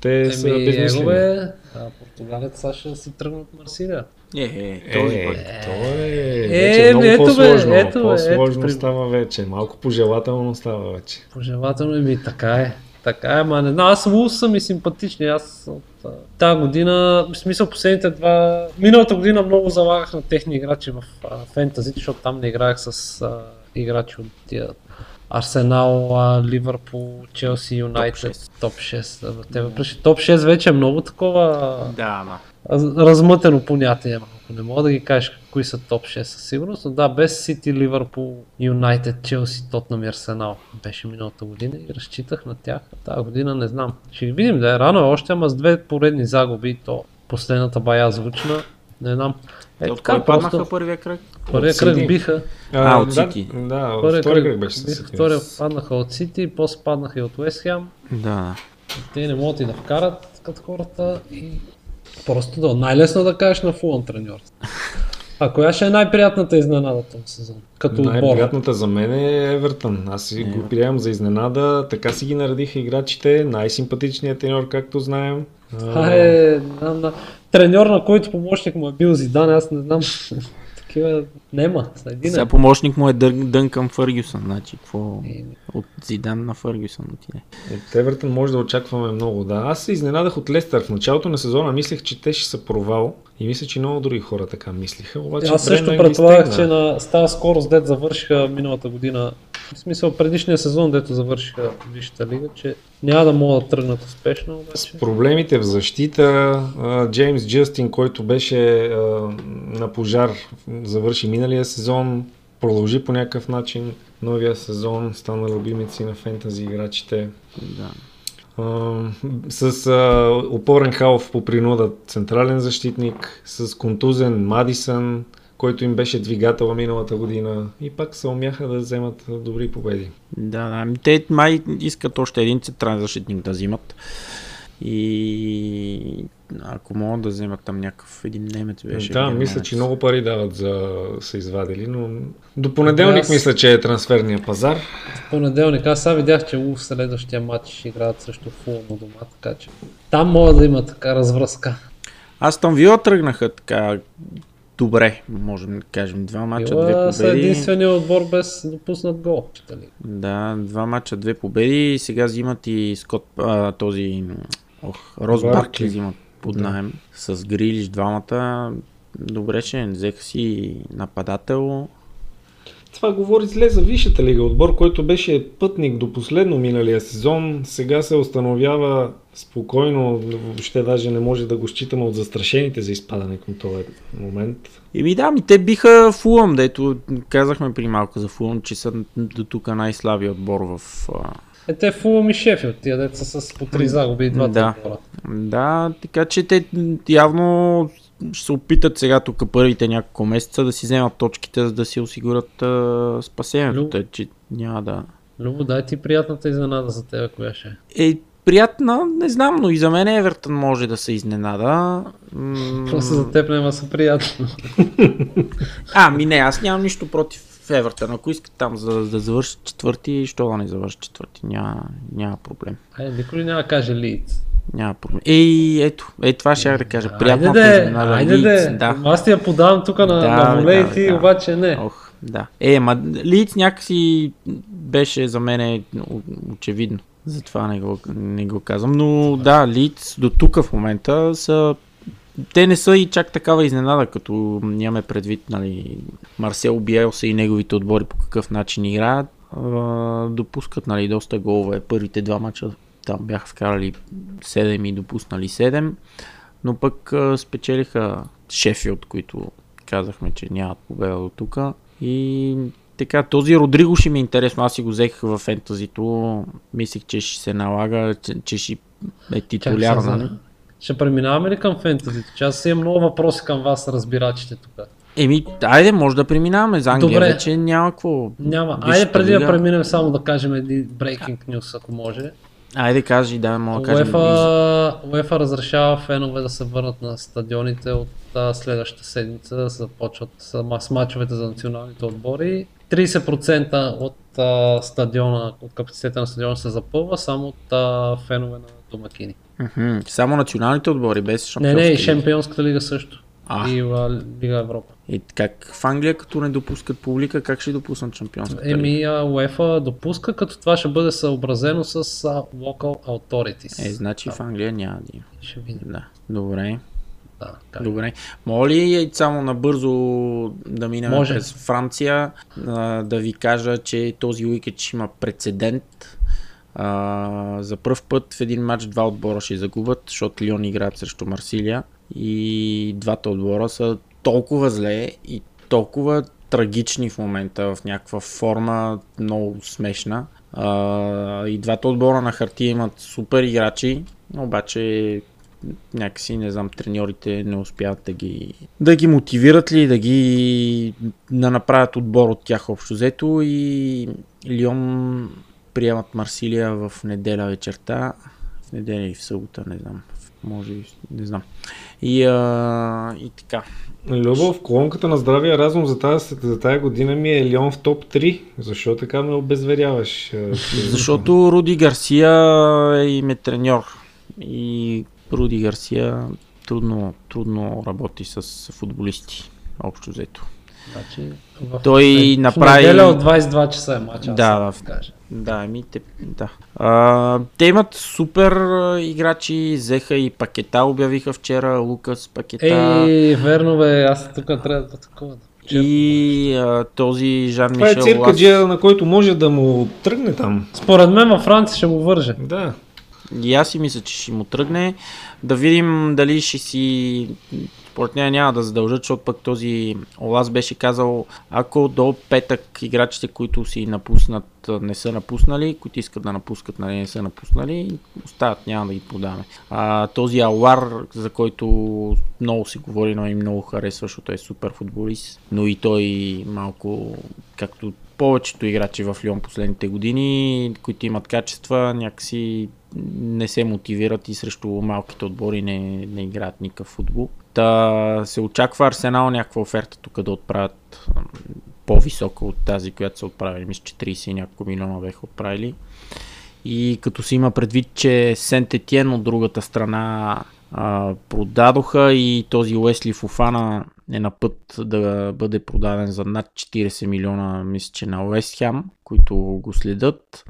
Те са Еми, безмислени. его е, а, португалец сега ще си тръгна от Марсилия. Е, е, този Е, е, Е, вече е много ето бе, по-сложно. ето по-сложно ето става вече. Малко пожелателно става вече. Пожелателно ми така е. Така е, ма не знам, аз са ми симпатични. Аз от тази година, в смисъл последните два... Миналата година много залагах на техни играчи в а, фентази, защото там не играех с а, играчи от тия Арсенал, Ливърпул, Челси, Юнайтед, топ 6. Да, те въпреки топ 6 вече е много такова Да, да. Раз- размътено понятие. Ако не мога да ги кажеш кои са топ 6 със сигурност, но да, без Сити, Ливърпул, Юнайтед, Челси, Тотнам и Арсенал беше миналата година и разчитах на тях. А Тази година не знам. Ще ги видим, да е рано е още, ама с две поредни загуби то последната бая звучна. Не знам. Е, Е, от кой паднаха просто първия кръг? първия От кръг биха. А, от да, Сити. Да, Първия втори кръг кръг беше биха, втория паднаха от Сити, после паднаха и от Уест Хем. Да, да. Те не могат и да вкарат като хората и просто да, най-лесно да кажеш на фулън треньор. А коя ще е най-приятната изненада този сезон? Като отбор. Най-приятната за мен е Евертън. Аз си го приемам за изненада. Така си ги наредиха играчите. Най-симпатичният треньор, както знаем. Това е на, на, треньор, на който помощник му е бил Зидан, аз не знам. Такива нема. Един Сега е. помощник му е Дън, Дънкън Фъргюсън, значи какво Еми. от Зидан на Фъргюсън отиде. От Евертън може да очакваме много. Да, аз се изненадах от Лестър. В началото на сезона мислех, че те ще са провал. И мисля, че много други хора така мислиха. Обаче Аз също предполагах, че на с тази скорост, дет завършиха миналата година, в смисъл предишния сезон, дето завършиха Висшата лига, че няма да могат да тръгнат успешно, обаче. Проблемите в защита, Джеймс Джастин, който беше на пожар, завърши миналия сезон, продължи по някакъв начин новия сезон, стана любимици на фентази играчите. Да. С а, опорен халф по принуда централен защитник, с контузен Мадисън, който им беше двигател миналата година и пак се умяха да вземат добри победи. Да, да. Те май искат още един централен защитник да взимат. И ако могат да вземат там някакъв един немец беше. да, германец. мисля, че много пари дават за са извадили, но до понеделник Аз- мисля, че е трансферния пазар. В понеделник, аз сега видях, че Улф следващия матч ще играят срещу Фулъм у дома, така че там могат да има така развръзка. Аз там Вила тръгнаха така добре, можем да кажем. Два мача, две Била са победи. единствения отбор без допуснат гол. Дали? Да, два мача, две победи. И сега взимат и Скот, а, този ох, Рос Баркли. Взимат под найем с Грилиш двамата. Добре, че взеха си нападател. Това говори зле за Висшата лига. Отбор, който беше пътник до последно миналия сезон, сега се установява спокойно, въобще даже не може да го считаме от застрашените за изпадане към този момент. И ми да, ми те биха Фулъм, дето казахме при малко за Фулъм, че са до тук най-слабия отбор в... Е, те Фулъм и Шефилд, тия деца с по три загуби и двата Да. отбора. Да, така че те явно ще се опитат сега тук първите няколко месеца да си вземат точките, за да си осигурят а, спасението. Лю- Тъй, че няма да... Любо, дай ти приятната изненада за теб, коя ще е. Е, приятна, не знам, но и за мен Евертън може да се изненада. М, Просто за теб няма са приятно. А, ми не, аз нямам нищо против Евертън. Ако искат там за, да завършат четвърти, що да не завършат четвърти? Няма, няма проблем. Ай, никой няма каже Лиц? Няма проблем. Ей, ето, е това ще да кажа. Айде Приятната де, айде де. Да. Аз ти я подавам тук на, Да, на бе, волей, да, ти да. обаче не. Ох, да. Е, ма Лиц някакси беше за мен очевидно. Затова не го, не го казвам. Но да, Лиц до тук в момента са те не са и чак такава изненада, като нямаме предвид, нали, Марсел Биелса и неговите отбори по какъв начин играят. Допускат, нали, доста голове. Първите два мача там бяха вкарали 7 и допуснали 7. Но пък спечелиха Шефилд, които казахме, че нямат победа до тук. И така, този Родриго ще ми е интересно. Аз си го взех в фентазито. Мислех, че ще се налага, че, че ще е титуляр, Чакай сега, нали? Ще преминаваме ли към фентазито? Че аз имам много въпроси към вас, разбирачите тук. Еми, айде, може да преминаваме за Англия, Добре. вече няма какво. Няма. Айде преди да преминем само да кажем един breaking news, ако може. Айде, кажи, да, мога да кажем. UEFA, UEFA разрешава фенове да се върнат на стадионите от а, следващата седмица, започват с, ма- с мачовете за националните отбори. 30% от а, стадиона, от капацитета на стадиона се запълва само от а, фенове на домакини. Мгм, Само националните отбори, без Не, шампионска не, и. Шампионската лига също. А. И а, Лига Европа. И как в Англия, като не допускат публика, как ще допуснат шампионската лига? Еми, а, UEFA допуска, като това ще бъде съобразено с local authorities. Е, значи в Англия няма да има. Ще видим. Да, добре. Да, как. Добре. Моля ли само набързо да минем Може. през Франция, да ви кажа, че този уикенд ще има прецедент. А, за първ път в един матч два отбора ще загубят, защото Лион играят срещу Марсилия и двата отбора са толкова зле и толкова трагични в момента, в някаква форма много смешна. А, и двата отбора на хартия имат супер играчи, обаче някакси, не знам, треньорите не успяват да ги, да ги мотивират ли, да ги да направят отбор от тях общо взето и Лион приемат Марсилия в неделя вечерта, в неделя и в събота, не знам, може и не знам. И, а, и така. Любо, в колонката на здравия разум за тази, за тази година ми е Лион в топ 3. Защо така ме обезверяваш? Защото Руди Гарсия е им е треньор и Руди Гарсия трудно, трудно работи с футболисти, общо взето. Значи, в, Той в направи- неделя от 22 часа е матч. аз Да, да. да кажа. Да, ами те, да. А, те имат супер играчи, взеха и пакета, обявиха вчера Лукас пакета Ей, верно бе, аз тук трябва да такова. и а, този Жан Това е Мишел циркаджия, на който може да му тръгне там. Според мен във Франция ще му върже. Да. И аз си мисля, че ще му тръгне. Да видим дали ще си... Според нея няма да задължат, защото пък този Олас беше казал, ако до петък играчите, които си напуснат, не са напуснали, които искат да напускат, нали, не са напуснали, остават, няма да ги подаме. А, този Алар, за който много се говори, но и много харесва, защото е супер футболист, но и той малко, както повечето играчи в Лион последните години, които имат качества, някакси не се мотивират и срещу малките отбори не, не играят никакъв футбол. Та се очаква Арсенал някаква оферта тук да отправят по-висока от тази, която са отправили. Мисля, че 30 и няколко милиона беха отправили. И като се има предвид, че Сент Етиен от другата страна а, продадоха и този Уесли Фуфана е на път да бъде продаден за над 40 милиона, мисля, че на Уест Хем, които го следят.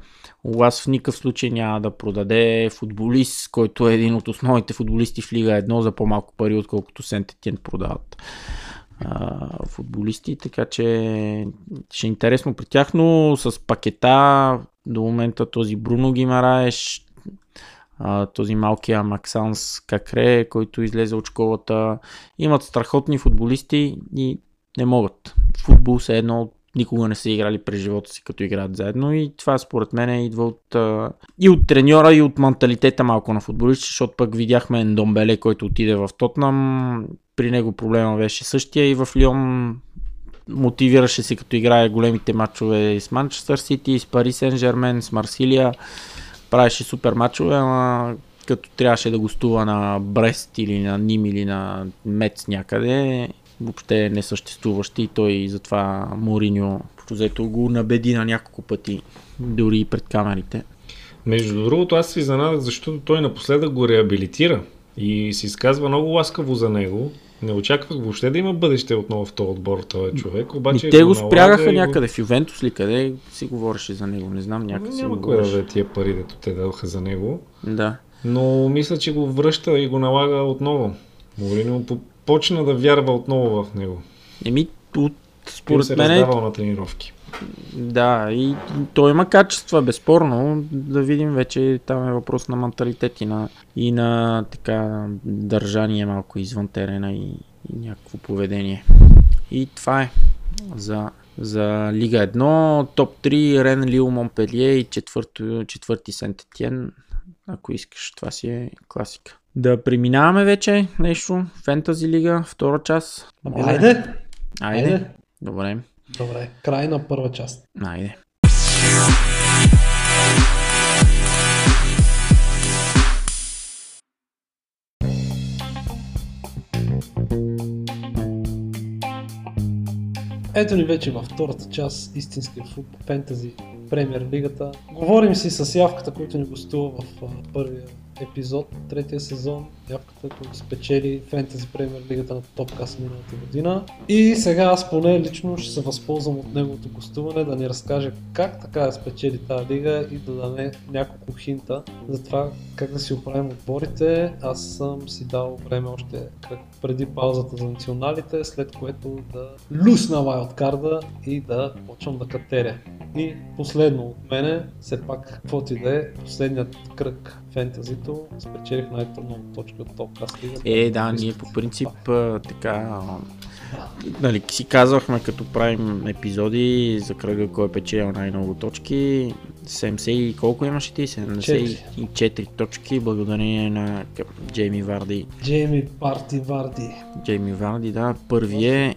Лас в никакъв случай няма да продаде футболист, който е един от основните футболисти в Лига 1 за по-малко пари, отколкото Сент Етиен продават. а, футболисти, така че ще е интересно при тях, но с пакета до момента този Бруно Гимараеш, този малкия Максанс Какре, който излезе от школата, имат страхотни футболисти и не могат. Футбол се едно никога не са играли през живота си, като играят заедно. И това според мен идва от, а, и от треньора, и от менталитета малко на футболисти, защото пък видяхме Ендомбеле, който отиде в Тотнам, при него проблема беше същия и в Лион. Мотивираше се като играе големите матчове с Манчестър Сити, с Пари Сен Жермен, с Марсилия, правеше супер матчове, ама като трябваше да гостува на Брест или на Ним или на Мец някъде, въобще несъществуващи и той затова Мориньо взето го набеди на няколко пъти, дори и пред камерите. Между другото, аз се изненадах, защото той напоследък го реабилитира и се изказва много ласкаво за него. Не очаквах въобще да има бъдеще отново в този отбор, този човек. Обаче и те го спрягаха някъде в Ювентус ли къде си говореше за него, не знам някъде си Няма кой да даде тия пари, дето те дадоха за него. Да. Но мисля, че го връща и го налага отново. Мориньо почна да вярва отново в него. Еми, от, според се мен... раздавал на тренировки. Да, и той има качества, безспорно. Да видим вече, там е въпрос на менталитет и на, и на така държание малко извън терена и, и някакво поведение. И това е за, за Лига 1, топ 3, Рен, Лил, Монпелие и четвърто, четвърти Сент-Етиен. Ако искаш, това си е класика. Да преминаваме вече нещо. Фентази лига, втора част. Ами айде. Айде. айде. Добре. Добре, край на първа част. Айде. Ето ни вече във втората част истинския футбол, фентази, премьер лигата. Говорим си с явката, който ни гостува в първия епизод, третия сезон, явката, който спечели Фентези Премьер Лигата на Топкас миналата година. И сега аз поне лично ще се възползвам от неговото гостуване да ни разкаже как така да спечели тази лига и да даде няколко хинта за това как да си оправим отборите. Аз съм си дал време още преди паузата за националите, след което да люсна вайлдкарда и да почвам да катеря. И последно от мене, все пак, какво ти да е, последният кръг фентазито, спечелих най-много точки от топ лига. Е, да, ние по принцип така Нали, си казвахме като правим епизоди за кръга кой е печел най-много точки. 70 и колко имаше ти? 74 4. точки благодарение на Джейми Варди. Джейми Парти Варди. Джейми Варди, да. Първи е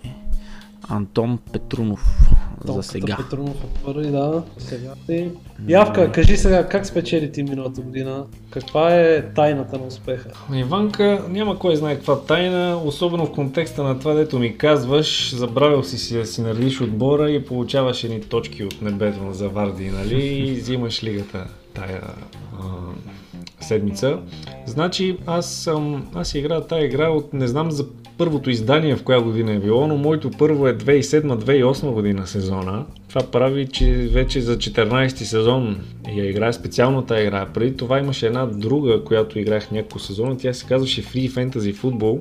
Антон Петрунов за сега. Петрунов е първи, да. Сега ти. Явка, кажи сега как спечели ти миналата година? Каква е тайната на успеха? Иванка, няма кой знае каква тайна, особено в контекста на това, дето ми казваш, забравил си си да си наредиш отбора и получаваш едни точки от небето на Заварди, нали? И взимаш лигата тая а, седмица. Значи аз съм, аз играя тая игра от не знам за първото издание в коя година е било, но моето първо е 2007-2008 година сезона. Това прави, че вече за 14-ти сезон я играя специално тази игра. Преди това имаше една друга, която играх няколко сезона. Тя се казваше Free Fantasy Football.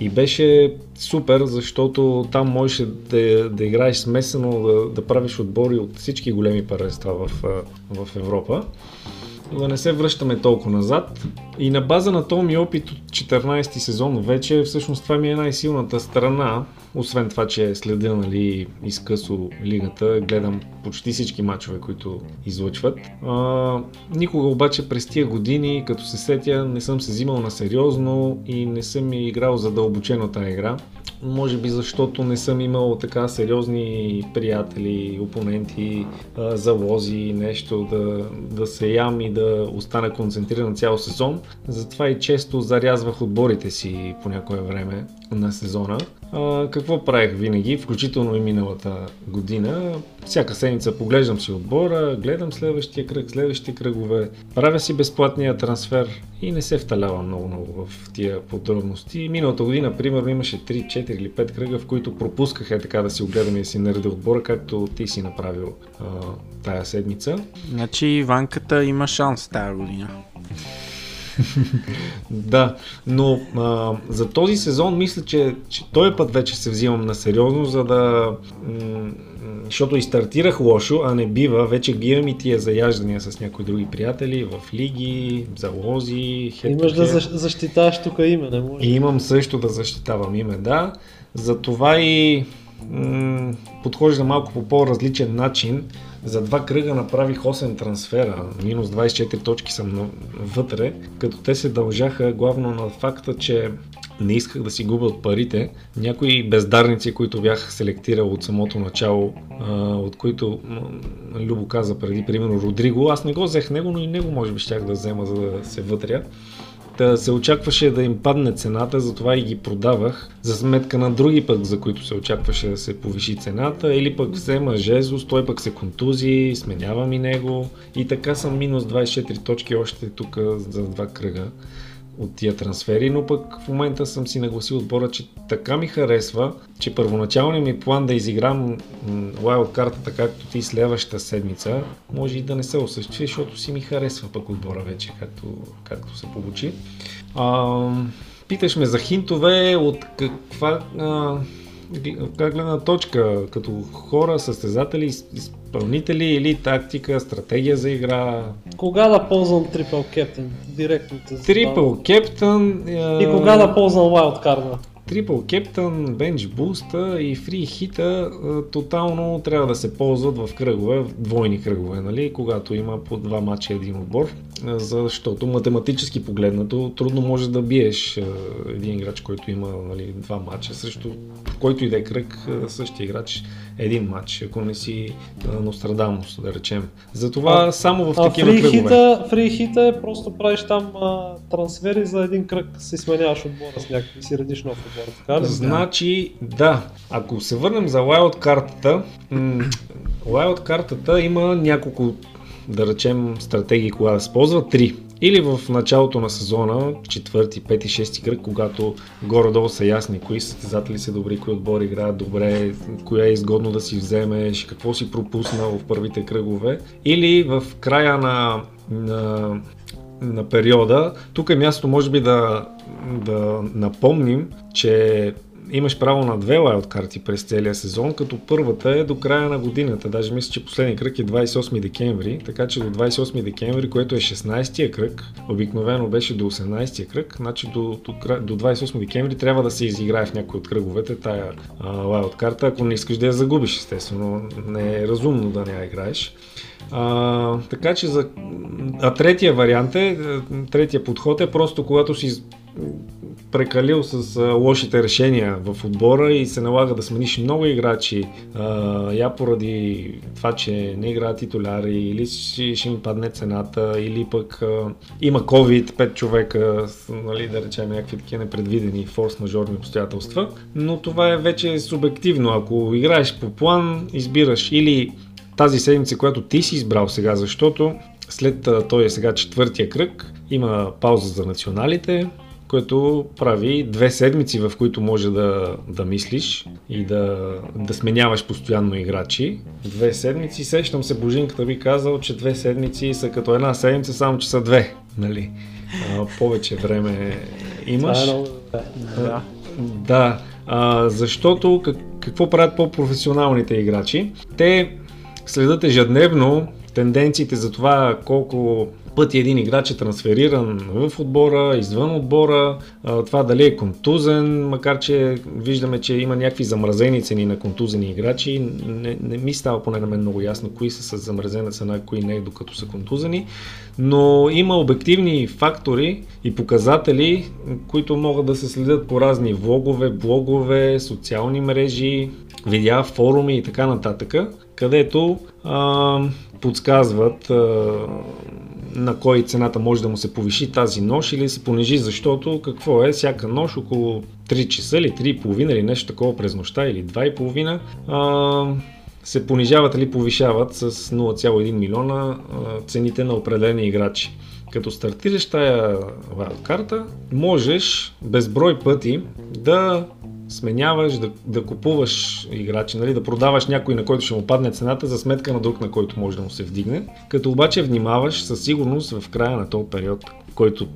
И беше супер, защото там можеше да, да играеш смесено, да, да правиш отбори от всички големи първенства в, в Европа да не се връщаме толкова назад. И на база на този ми опит от 14-ти сезон вече, всъщност това ми е най-силната страна, освен това, че следя нали, изкъсо лигата, гледам почти всички матчове, които излъчват. А, никога обаче през тия години, като се сетя, не съм се взимал на сериозно и не съм играл задълбочено тази игра. Може би защото не съм имал така сериозни приятели, опоненти, залози, нещо да, да се ям и да остана концентриран цял сезон. Затова и често зарязвах отборите си по някое време на сезона. Какво правих винаги, включително и миналата година? Всяка седмица поглеждам си отбора, гледам следващия кръг, следващите кръгове, правя си безплатния трансфер и не се вталявам много-много в тия подробности. Миналата година, примерно, имаше 3, 4 или 5 кръга, в които пропусках е така да си огледам и си наредя отбора, както ти си направил а, тая седмица. Значи Иванката има шанс тази година. [LAUGHS] да, но а, за този сезон мисля, че, че този път вече се взимам на сериозно, за да... М- защото и стартирах лошо, а не бива, вече ги имам и тия заяждания с някои други приятели в лиги, залози, Имаш да защитаваш тук име, не може. И имам също да защитавам име, да. Затова и м- подхожда малко по по-различен начин. За два кръга направих 8 трансфера, минус 24 точки съм вътре, като те се дължаха главно на факта, че не исках да си губя от парите. Някои бездарници, които бях селектирал от самото начало, от които Любо каза преди, примерно Родриго, аз не го взех него, но и него може би щях да взема, за да се вътря. Та се очакваше да им падне цената, затова и ги продавах за сметка на други пък, за които се очакваше да се повиши цената, или пък взема Жезус, той пък се контузи, сменявам и него. И така съм минус 24 точки още тук за два кръга от тия трансфери, но пък в момента съм си нагласил отбора, че така ми харесва, че първоначалният ми план да изиграм лайл картата както ти следващата седмица, може и да не се осъществи, защото си ми харесва пък отбора вече, както, както се получи. А, питаш ме за хинтове от каква а, гледна точка, като хора, състезатели, изпълнители или тактика, стратегия за игра? Кога да ползвам трипл кептен? Директно те Трипл кептен... И кога да ползвам wildcard? Трипл Кептън, Бенч Буста и Фри Хита тотално трябва да се ползват в кръгове, двойни кръгове, нали, когато има по два матча един отбор, защото математически погледнато трудно може да биеш един играч, който има нали, два матча срещу който и да е кръг същия играч един матч, ако не си Нострадамус, да речем. Затова а, само в такива а кръгове. Фрихита е просто правиш там а, трансфери за един кръг, си сменяваш отбора с някакви, си редиш нов отбор. Така ли? Значи, да. Ако се върнем за Wild картата, м- картата има няколко да речем стратегии кога да се ползва. Три. Или в началото на сезона, четвърти, пети, шести кръг, когато горе-долу са ясни кои състезатели са добри, кои отбори играят добре, коя е изгодно да си вземеш, какво си пропуснал в първите кръгове. Или в края на, на на периода. Тук е място, може би, да, да напомним, че имаш право на две лайот карти през целия сезон, като първата е до края на годината. Даже мисля, че последния кръг е 28 декември, така че до 28 декември, което е 16-я кръг, обикновено беше до 18-я кръг, значи до, до, до 28 декември трябва да се изиграе в някой от кръговете тая лайот карта, ако не искаш да я загубиш, естествено. Не е разумно да не я играеш. А, така че за... А третия вариант е, третия подход е просто когато си прекалил с а, лошите решения в отбора и се налага да смениш много играчи, а, я поради това, че не играят титуляри или ще, ще им падне цената, или пък а, има COVID, 5 човека, нали, да речем някакви такива непредвидени форс-мажорни обстоятелства, но това е вече субективно. Ако играеш по план, избираш или тази седмица, която ти си избрал сега, защото след този сега четвъртия кръг има пауза за националите, което прави две седмици, в които може да, да мислиш и да, да сменяваш постоянно играчи. Две седмици, сещам се, Божинката би казал, че две седмици са като една седмица, само че са две. Нали? А, повече време имаш. Това е. Да. да. А, защото как, какво правят по-професионалните играчи? Те следят ежедневно тенденциите за това колко пъти един играч е трансфериран в отбора, извън отбора, това дали е контузен, макар че виждаме, че има някакви замразени цени на контузени играчи. Не, не ми става поне на мен много ясно кои са с замразена цена, кои не, докато са контузени. Но има обективни фактори и показатели, които могат да се следят по разни влогове, блогове, социални мрежи, видеа, форуми и така нататък, където а, подсказват а, на кой цената може да му се повиши тази нощ или се понижи, защото какво е, всяка нощ около 3 часа или 3,5 или нещо такова през нощта или 2,5 а, се понижават или повишават с 0,1 милиона цените на определени играчи. Като стартираш тая карта, можеш безброй пъти да сменяваш, да, да купуваш играчи, нали, да продаваш някой, на който ще му падне цената, за сметка на друг, на който може да му се вдигне. Като обаче внимаваш със сигурност в края на този период, който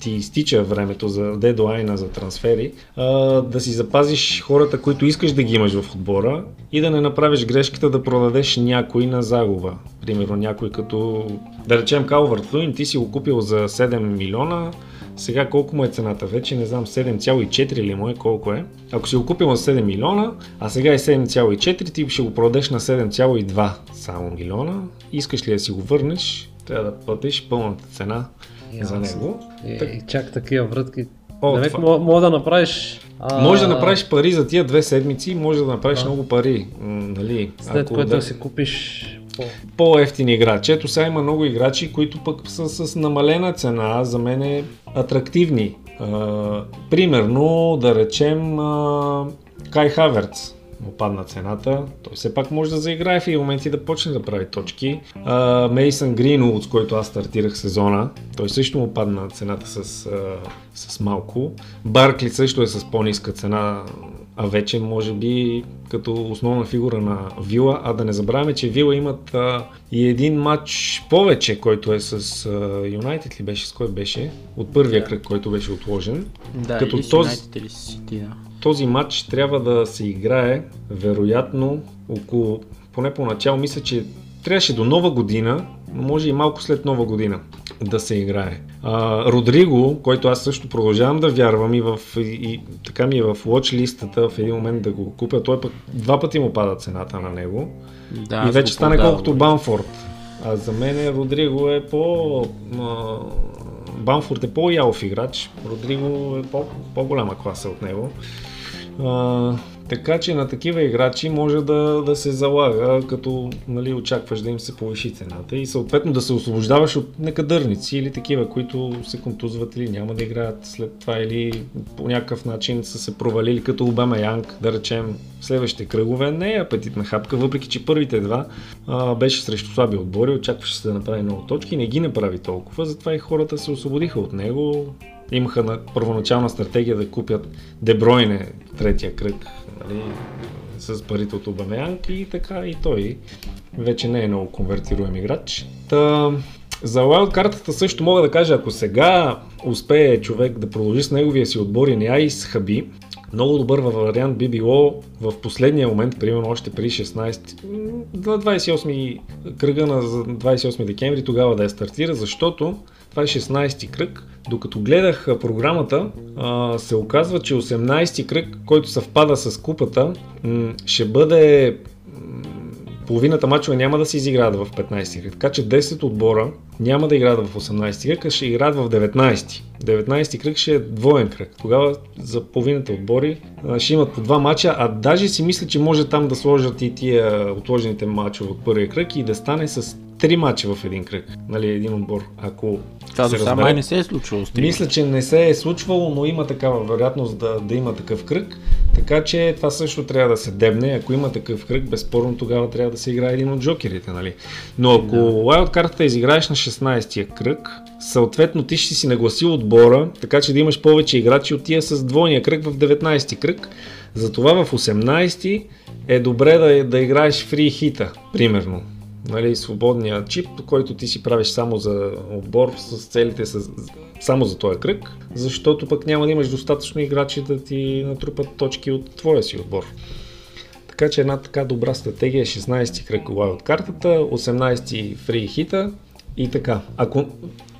ти изтича времето за дедлайна за трансфери, а, да си запазиш хората, които искаш да ги имаш в отбора и да не направиш грешката да продадеш някой на загуба. Примерно някой като, да речем Калвард Луин, ти си го купил за 7 милиона, сега колко му е цената? Вече не знам, 7,4 ли му е, колко е. Ако си го купил на 7 милиона, а сега е 7,4, ти ще го продадеш на 7,2 само милиона. Искаш ли да си го върнеш, трябва да платиш пълната цена за него. И, так... чак такива врътки. О, Демек, това- мога да направиш... А... Може да направиш пари за тия две седмици, може да направиш много пари. М, нали, След ако което да- си купиш. По-ефтини играчи. Ето сега има много играчи, които пък са с намалена цена, за мен е атрактивни. А, примерно, да речем, а, Кай Хаверц му падна цената. Той все пак може да заиграе в и да почне да прави точки. Мейсън Гринвуд, с който аз стартирах сезона, той също му падна цената с, а, с малко. Баркли също е с по-ниска цена а вече може би като основна фигура на Вила, а да не забравяме, че Вила имат а, и един матч повече, който е с Юнайтед ли беше, с кой беше, от първия Да. кръг, който беше отложен. Да, Като или този- или Сити, да. Този матч трябва да се играе вероятно около, поне поначало мисля, че трябваше до нова година, може и малко след нова година да се играе. А, Родриго, който аз също продължавам да вярвам и, в, и, и така ми е в watch листата в един момент да го купя, той пък два пъти му пада цената на него да и вече продавам. колкото Банфорд. А за мен Родриго е по... а, Банфорд е по-ялов играч, Родриго е по- по-голяма класа от него. А, така че на такива играчи може да, да се залага, като нали, очакваш да им се повиши цената и съответно да се освобождаваш от некадърници или такива, които се контузват или няма да играят след това или по някакъв начин са се провалили като Обама Янг, да речем следващите кръгове. Не е апетитна хапка, въпреки че първите два а, беше срещу слаби отбори, очакваше се да направи много точки, не ги направи толкова, затова и хората се освободиха от него. Имаха на първоначална стратегия да купят Дебройне третия кръг, нали, с парите от Обамеянг и така и той вече не е много конвертируем играч. Та, за лайл картата също мога да кажа, ако сега успее човек да продължи с неговия си отбор и не я изхаби, много добър вариант би било в последния момент, примерно още при 16, м, на 28 кръга на за 28 декември тогава да я стартира, защото това е 16 кръг. Докато гледах програмата, се оказва, че 18 кръг, който съвпада с купата, ще бъде половината мачове няма да се изиграят в 15 кръг. Така че 10 отбора няма да играят в 18 кръг, а ще играят в 19. 19 кръг ще е двоен кръг. Тогава за половината отбори ще имат по два мача, а даже си мисля, че може там да сложат и тия отложените мачове от първия кръг и да стане с три мача в един кръг. Нали, един отбор. Ако Това се разбере. не се е случило с три. Мисля, че не се е случвало, но има такава вероятност да, да има такъв кръг. Така че това също трябва да се дебне. Ако има такъв кръг, безспорно тогава трябва да се играе един от джокерите. Нали? Но ако да. картата изиграеш на 16-я кръг, съответно ти ще си нагласил отбора, така че да имаш повече играчи от тия с двойния кръг в 19-ти кръг. Затова в 18-ти е добре да, да играеш фри хита, примерно нали, свободния чип, който ти си правиш само за отбор с целите с, само за този кръг, защото пък няма да имаш достатъчно играчи да ти натрупат точки от твоя си отбор. Така че една така добра стратегия е 16 кръг от картата, 18 фри хита и така. Ако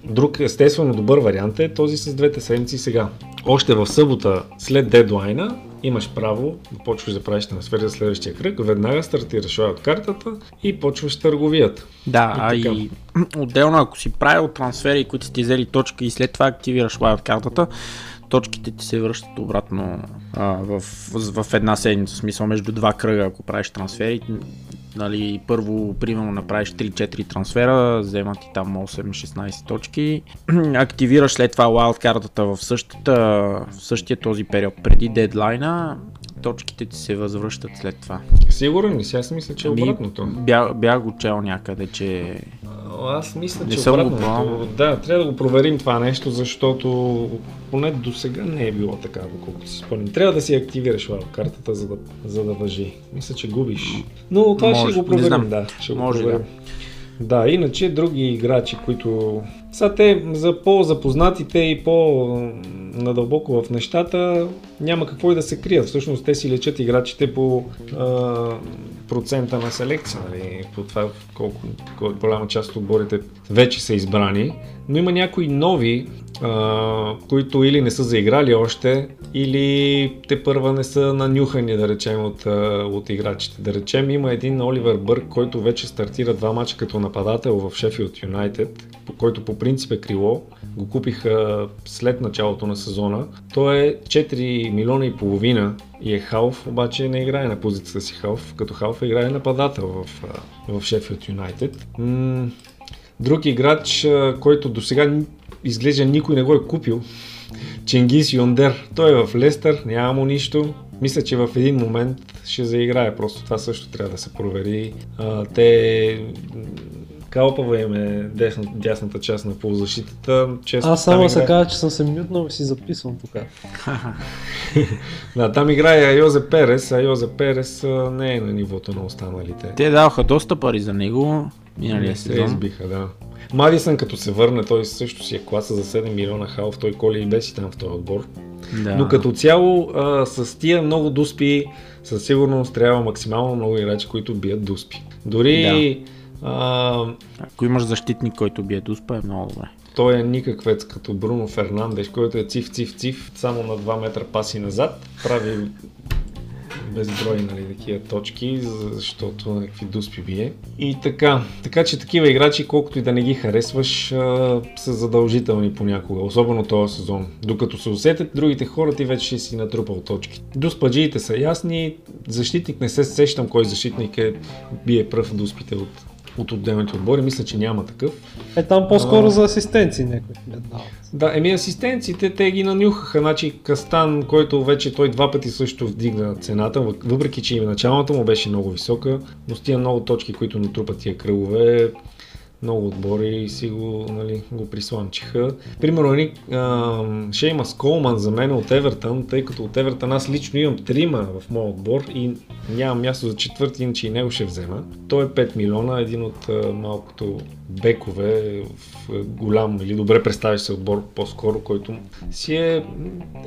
друг естествено добър вариант е този с двете седмици сега. Още в събота след дедлайна имаш право да почваш да правиш трансфер за следващия кръг, веднага стартираш от картата и почваш търговията. Да, а И [CLEARS THROAT] отделно ако си правил трансфери, които ти взели точки и след това активираш лайв картата, точките ти се връщат обратно а, в, в, в една седмица, в смисъл между два кръга, ако правиш трансфери. Нали, първо, примерно, направиш 3-4 трансфера, вземат ти там 8-16 точки, [CLEARS THROAT] активираш след това картата в, същата, в същия този период преди дедлайна, точките ти се възвръщат след това. Сигурен ли си? Аз мисля, че е Ами, обратното. Бях, бях го чел някъде, че аз мисля, Не че пробвал. Да, трябва да го проверим това нещо, защото поне до сега не е било така, доколкото си спомням. Трябва да си активираш картата, за да, за да въжи. Мисля, че губиш. Но това Може, ще го не проверим, знам. да. Ще Може, го проверим. Да, иначе други играчи, които са те за по-запознатите и по-надълбоко в нещата, няма какво и да се крият. Всъщност те си лечат играчите по а, процента на селекция, нали? по това колко, колко голяма част от отборите вече са избрани. Но има някои нови, а, които или не са заиграли още, или те първа не са нанюхани, да речем, от, от играчите. Да речем, има един Оливер Бърк, който вече стартира два мача като нападател в Шефилд Юнайтед, който по принцип е крило. Го купиха след началото на сезона. Той е 4 милиона и половина и е халф, обаче не играе на позицията си халф. Като халф играе нападател в, в Шефилд Юнайтед. Друг играч, който до сега изглежда никой не го е купил, Чингис Йондер. Той е в Лестър, няма му нищо. Мисля, че в един момент ще заиграе, просто това също трябва да се провери. Те Калпава им е десна, дясната част на полузащитата. Често Аз само се играе- кажа, че съм се мютнал и си записвам тук. [LAUGHS] Да, там играе Йозе Перес, а Йозе Перес не е на нивото на останалите. Те даваха доста пари за него миналия Те сезон. избиха, да. Мадисън като се върне, той също си е класа за 7 милиона халф, той коли и беси там в този отбор. Да. Но като цяло а, с тия много дуспи със сигурност трябва максимално много играчи, които бият дуспи. Дори а, Ако имаш защитник, който бие дуспа, е много добре. той е никаквец като Бруно Фернандеш, който е циф, циф, циф, само на 2 метра паси назад, прави безброй нали, такива точки, защото някакви дуспи бие. И така, така че такива играчи, колкото и да не ги харесваш, а, са задължителни понякога, особено този сезон. Докато се усетят другите хора, ти вече ще си натрупал точки. Дуспаджиите са ясни, защитник не се сещам кой защитник е бие пръв дуспите от, от отделните отбори, мисля, че няма такъв. Е там по-скоро за асистенции някой. Да, еми асистенците, те ги нанюхаха. Значи Кастан, който вече той два пъти също вдигна цената, въпреки че и началната му беше много висока, но с тия много точки, които натрупат тия кръгове, много отбори си го, нали, го присламчиха. Примерно, едни, а, Шеймас Колман за мен от Евертън, тъй като от Евертън аз лично имам трима в моят отбор и нямам място за четвърти, иначе и него ще взема. Той е 5 милиона, един от а, малкото бекове в голям или добре представящ се отбор по-скоро, който си е...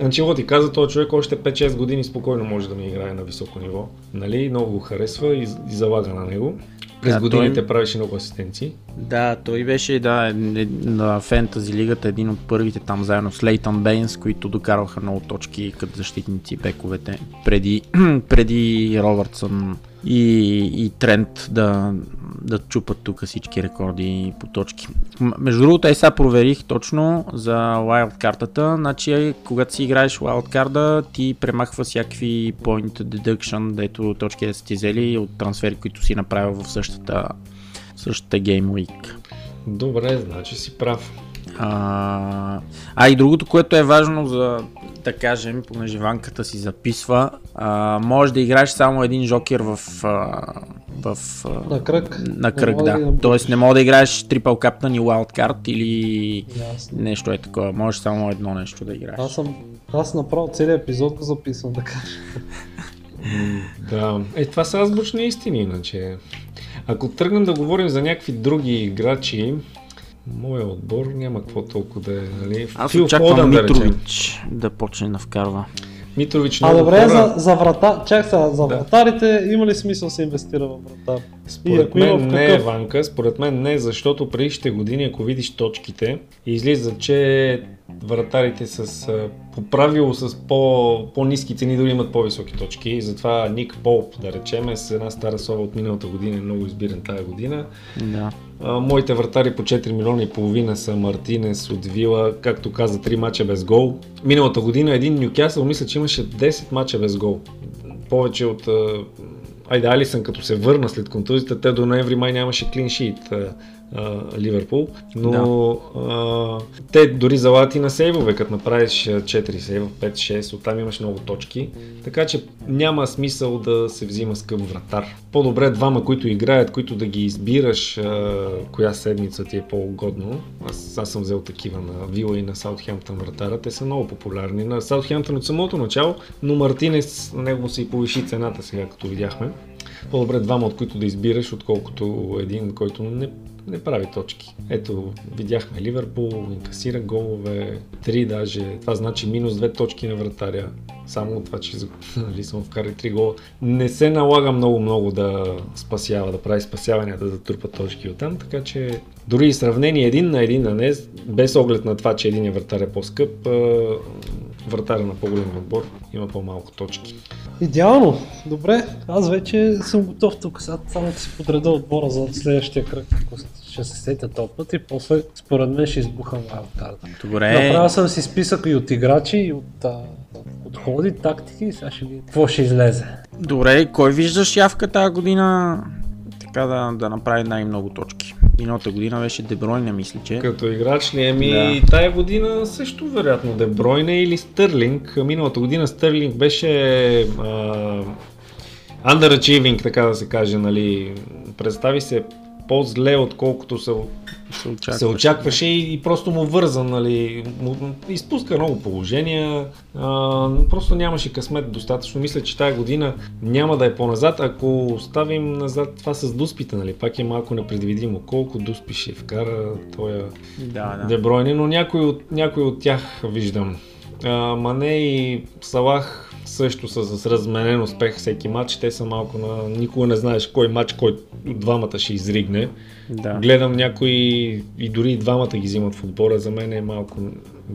Анчелоти каза, този човек още 5-6 години спокойно може да ми играе на високо ниво. Нали? Много го харесва и, и залага на него. През Да, годините той- правеше много асистенции. Да, той беше да, е- е- на Фентази лигата един от първите там заедно с Лейтън Бейнс, които докарваха много точки като защитници бековете преди, [CLEARS THROAT] преди Робъртсън и, и Трент да, да чупат тук всички рекорди по точки. Между другото, е сега проверих точно за Wild картата, значи когато си играеш Wild карта, ти премахва всякакви point deduction, дето точки да са ти взели от трансфери, които си направил в същата, същата Game Week. Добре, значи си прав. А, а и другото, което е важно за да кажем, понеже ванката си записва, а, може да играеш само един жокер в, а, в а, На кръг. на Не кръг, мога да. набуташ. Тоест не мога да играеш трипъл каптан и wildcard или Ясно. нещо е такова. Можеш само едно нещо да играеш. Аз съм, аз направо целият епизод го записвам да кажа. Да, е това са азбучни истини, иначе. Ако тръгнем да говорим за някакви други играчи, моя отбор няма какво толкова да е, нали? Аз Фил очаквам да речем. Митрович да почне да вкарва. Митрович А много добре, хора, за, за врата, чак сега, за Да. вратарите има ли смисъл да се инвестира в вратар? И Според ако има мен в не е? Ванка, според мен не, защото предишните години, ако видиш точките, излиза, че вратарите с по правило с по, по-низки цени дори имат по-високи точки. Затова Ник Полп, да речем, е с една стара слава от миналата година, е много избиран тази година. Да. А, моите вратари по 4 милиона и половина са Мартинес от Вила, както каза, 3 мача без гол. Миналата година един Нюкасъл мисля, че имаше 10 мача без гол. Повече от... Айде, Алисън като се върна след контузията, те до ноември май нямаше клин шит. А, а, Ливерпул, но а, те дори залат и на сейвове, като направиш 4 сейва, 5-6, оттам имаш много точки, така че няма смисъл да се взима скъп вратар. По-добре двама, които играят, които да ги избираш а, коя седмица ти е по-угодно. Аз, аз съм взел такива на Вила и на Саутхемптън вратара, те са много популярни. На Саутхемптън от самото начало, но Мартинес, него се и повиши цената сега, като видяхме. По-добре двама, от които да избираш, отколкото един, който не не прави точки. Ето, видяхме Ливърпул, инкасира голове, три даже. Това значи минус две точки на вратаря. Само това, че [LAUGHS] нали, съм вкарали три гола. Не се налага много-много да спасява, да прави спасявания, да затрупа точки оттам, така че дори сравнение един на един на не, без оглед на това, че един вратар е по-скъп, вратаря на по-голям отбор има по-малко точки. Идеално. Добре, аз вече съм готов тук. Сега само да си подреда отбора за следващия кръг, ако ще се сетя този път и после според мен ще избухам вайлдкарта. Добре. Направил съм си списък и от играчи, и от а, подходи, тактики и сега ще видим какво ще излезе. Добре, кой виждаш явка тази година така да, да направи най-много точки? Миналата година беше Дебройне, мисля, че. Като играч ли? Ами Да. тая година също вероятно Дебройне или Стърлинг. Миналата година Стърлинг беше а, underachieving, така да се каже, нали. Представи се по-зле, отколкото се, се очакваше. се очакваше и, и просто му върза, нали. Му, изпуска много положения, а, просто нямаше късмет достатъчно. Мисля, че тая година няма да е по-назад. Ако оставим назад това с дуспите, нали, пак е малко непредвидимо. Колко дуспи ще вкара тоя Да, да. Дебройне, но някой от, някой от тях виждам. А, Мане и Салах също са с разменен успех всеки матч. Те са малко на... Никога не знаеш кой матч, кой от двамата ще изригне. да. Гледам някои и дори и двамата ги взимат в отбора. За мен е малко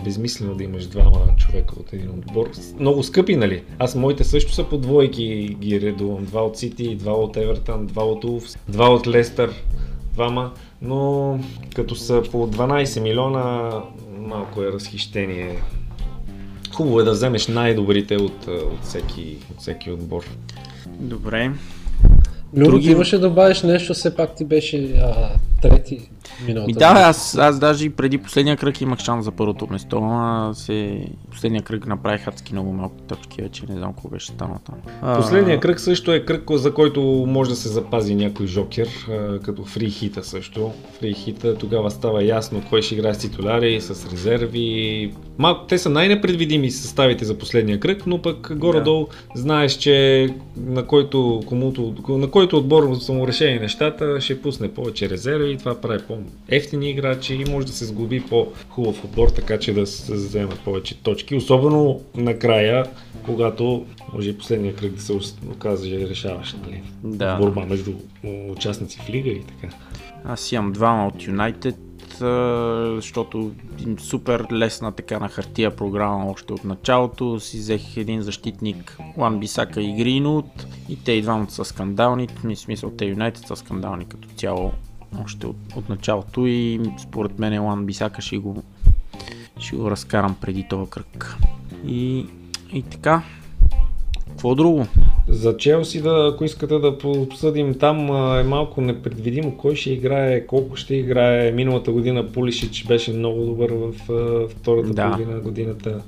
безмислено да имаш двама човека от един отбор. Много скъпи, нали? Аз моите също са по двойки ги редувам. Два от Сити, два от Евертън, два от Улфс, два от Лестър, двама. Но като са по 12 милиона, малко е разхищение. Хубаво е да вземеш най-добрите от, от, всеки, от всеки отбор. Добре. Люро, Други- ти имаше да добавиш нещо, все пак ти беше а, трети миналата. Ми да, аз, аз даже и преди последния кръг имах шанс за първото место, а се... последния кръг направих адски много малко точки, вече не знам какво беше станало там. А, Последния кръг също е кръг, за който може да се запази някой жокер, като фри хита също. Фри хита тогава става ясно кой ще играе с титуляри, с резерви. Малко, те са най-непредвидими съставите за последния кръг, но пък горе-долу знаеш, че на който, комуто, на който отбор са му решени нещата, ще пусне повече резерви и това прави по-ефтини играчи и може да се сглоби по-хубав отбор, така че да се вземат повече точки. Особено накрая, когато може и последния кръг да се окаже решаващ, нали? Да. Борба между участници в лига и така. Аз имам двама от Юнайтед, защото им супер лесна така на хартия програма още от началото. Си взех един защитник, Лан Бисака и Гринут и те и двамата са скандални. В смисъл те Юнайтед са скандални като цяло още от, от началото и според мен Лан Бисака ще го, ще го разкарам преди този кръг. И, и така. Какво друго? За Челси, да, ако искате да обсъдим там, е малко непредвидимо кой ще играе, колко ще играе. Миналата година Пулишич беше много добър в втората Да. половина на годината.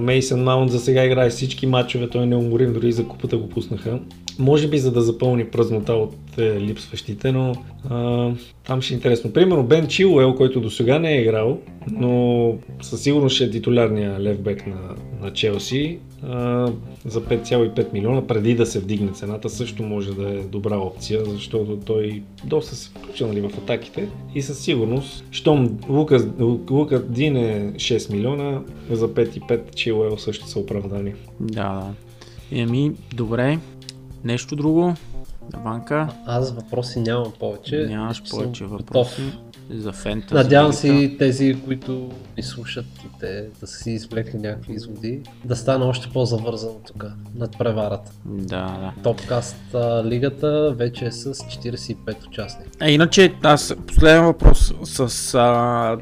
Мейсън Маунт за сега играе всички матчове, той е неуморим, дори и за купата го пуснаха. Може би за да запълни празнота от е, липсващите, но а, там ще е интересно. Примерно Бен Чилуел, който до сега не е играл, но със сигурност ще е титулярния левбек на, на Челси. А, за 5,5 милиона, преди да се вдигне цената, също може да е добра опция, защото той доста се включва нали, в атаките и със сигурност, щом Лука, Лука Дин е 6 милиона, за 5,5 Чилуел също са оправдани. Да, да. Еми, добре. Нещо друго? Наванка? Аз въпроси нямам повече. Нямаш повече готов. За фентази. Надявам се тези, които ни слушат и те да са си извлекли някакви изводи, да стане още по-завързано тук над преварата. Да, да. Топкаст лигата вече е с 45 участника. А иначе, аз последен въпрос с а,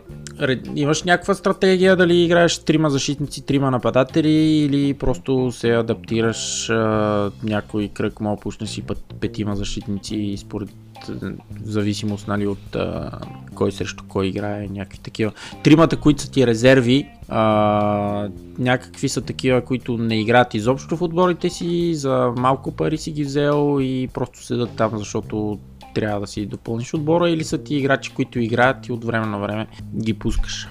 Имаш някаква стратегия дали играеш трима защитници, трима нападатели или просто се адаптираш а, някой кръг, мога пушне си петима защитници според а, зависимост нали, от а, кой срещу кой играе, някакви такива. Тримата, които са ти резерви, а, някакви са такива, които не играят изобщо в отборите си, за малко пари си ги взел и просто седат там, защото трябва да си допълниш отбора или са ти играчи, които играят и от време на време ги пускаш.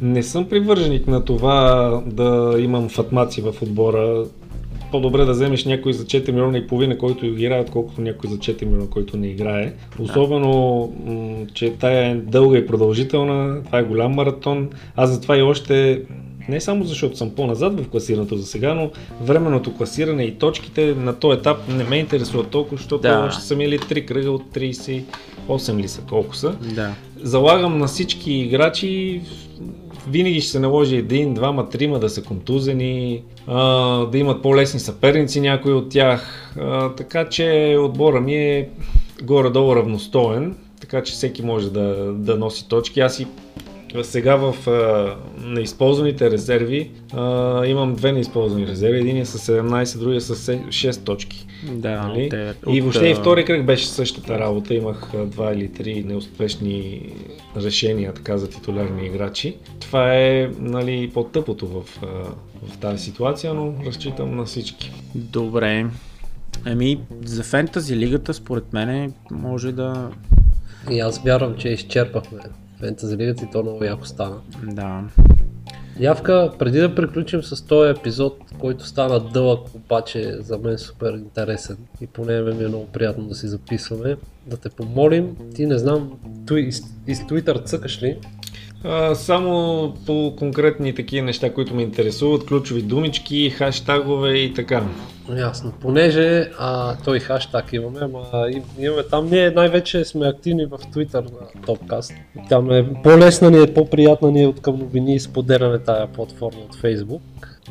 Не съм привърженик на това да имам фатмаци в отбора. По-добре да вземеш някой за 4 милиона и половина, който играе, отколкото някой за 4 милиона, който не играе. Особено, м- че тая е дълга и продължителна, това е голям маратон. Аз затова и още не само защото съм по-назад в класирането за сега, но временното класиране и точките на този етап не ме интересуват толкова, защото Да. още са мили 3 кръга от 38 ли са, колко са. Да. Залагам на всички играчи, винаги ще се наложи един, двама, трима да са контузени, да имат по-лесни съперници някои от тях, така че отбора ми е горе-долу равностоен, така че всеки може да, да носи точки. Аз и сега в а, неизползваните резерви а, имам две неизползвани резерви. Един е с 17, другия с 6 точки. Да, Нали? те- и от, въобще и втори кръг беше същата работа. Имах два или три неуспешни решения така за титулярни играчи. Това е нали, по-тъпото в, в тази ситуация, но разчитам на всички. Добре. Еми, за фентази лигата според мен може да... И аз вярвам, че изчерпахме фентази лигата и то много яко стана. Да. Явка, преди да приключим с този епизод, който стана дълъг, обаче за мен супер интересен и поне ми е много приятно да си записваме, да те помолим, ти не знам, туй, из, из Twitter цъкаш ли? А, само по конкретни такива неща, които ме интересуват, ключови думички, хаштагове и така. Ясно, понеже а, той хаштаг имаме, ама им- имаме там, ние най-вече сме активни в Twitter на Topcast. Там е по-лесна ни е, по-приятна ни е от към новини и споделяне тая платформа от Facebook.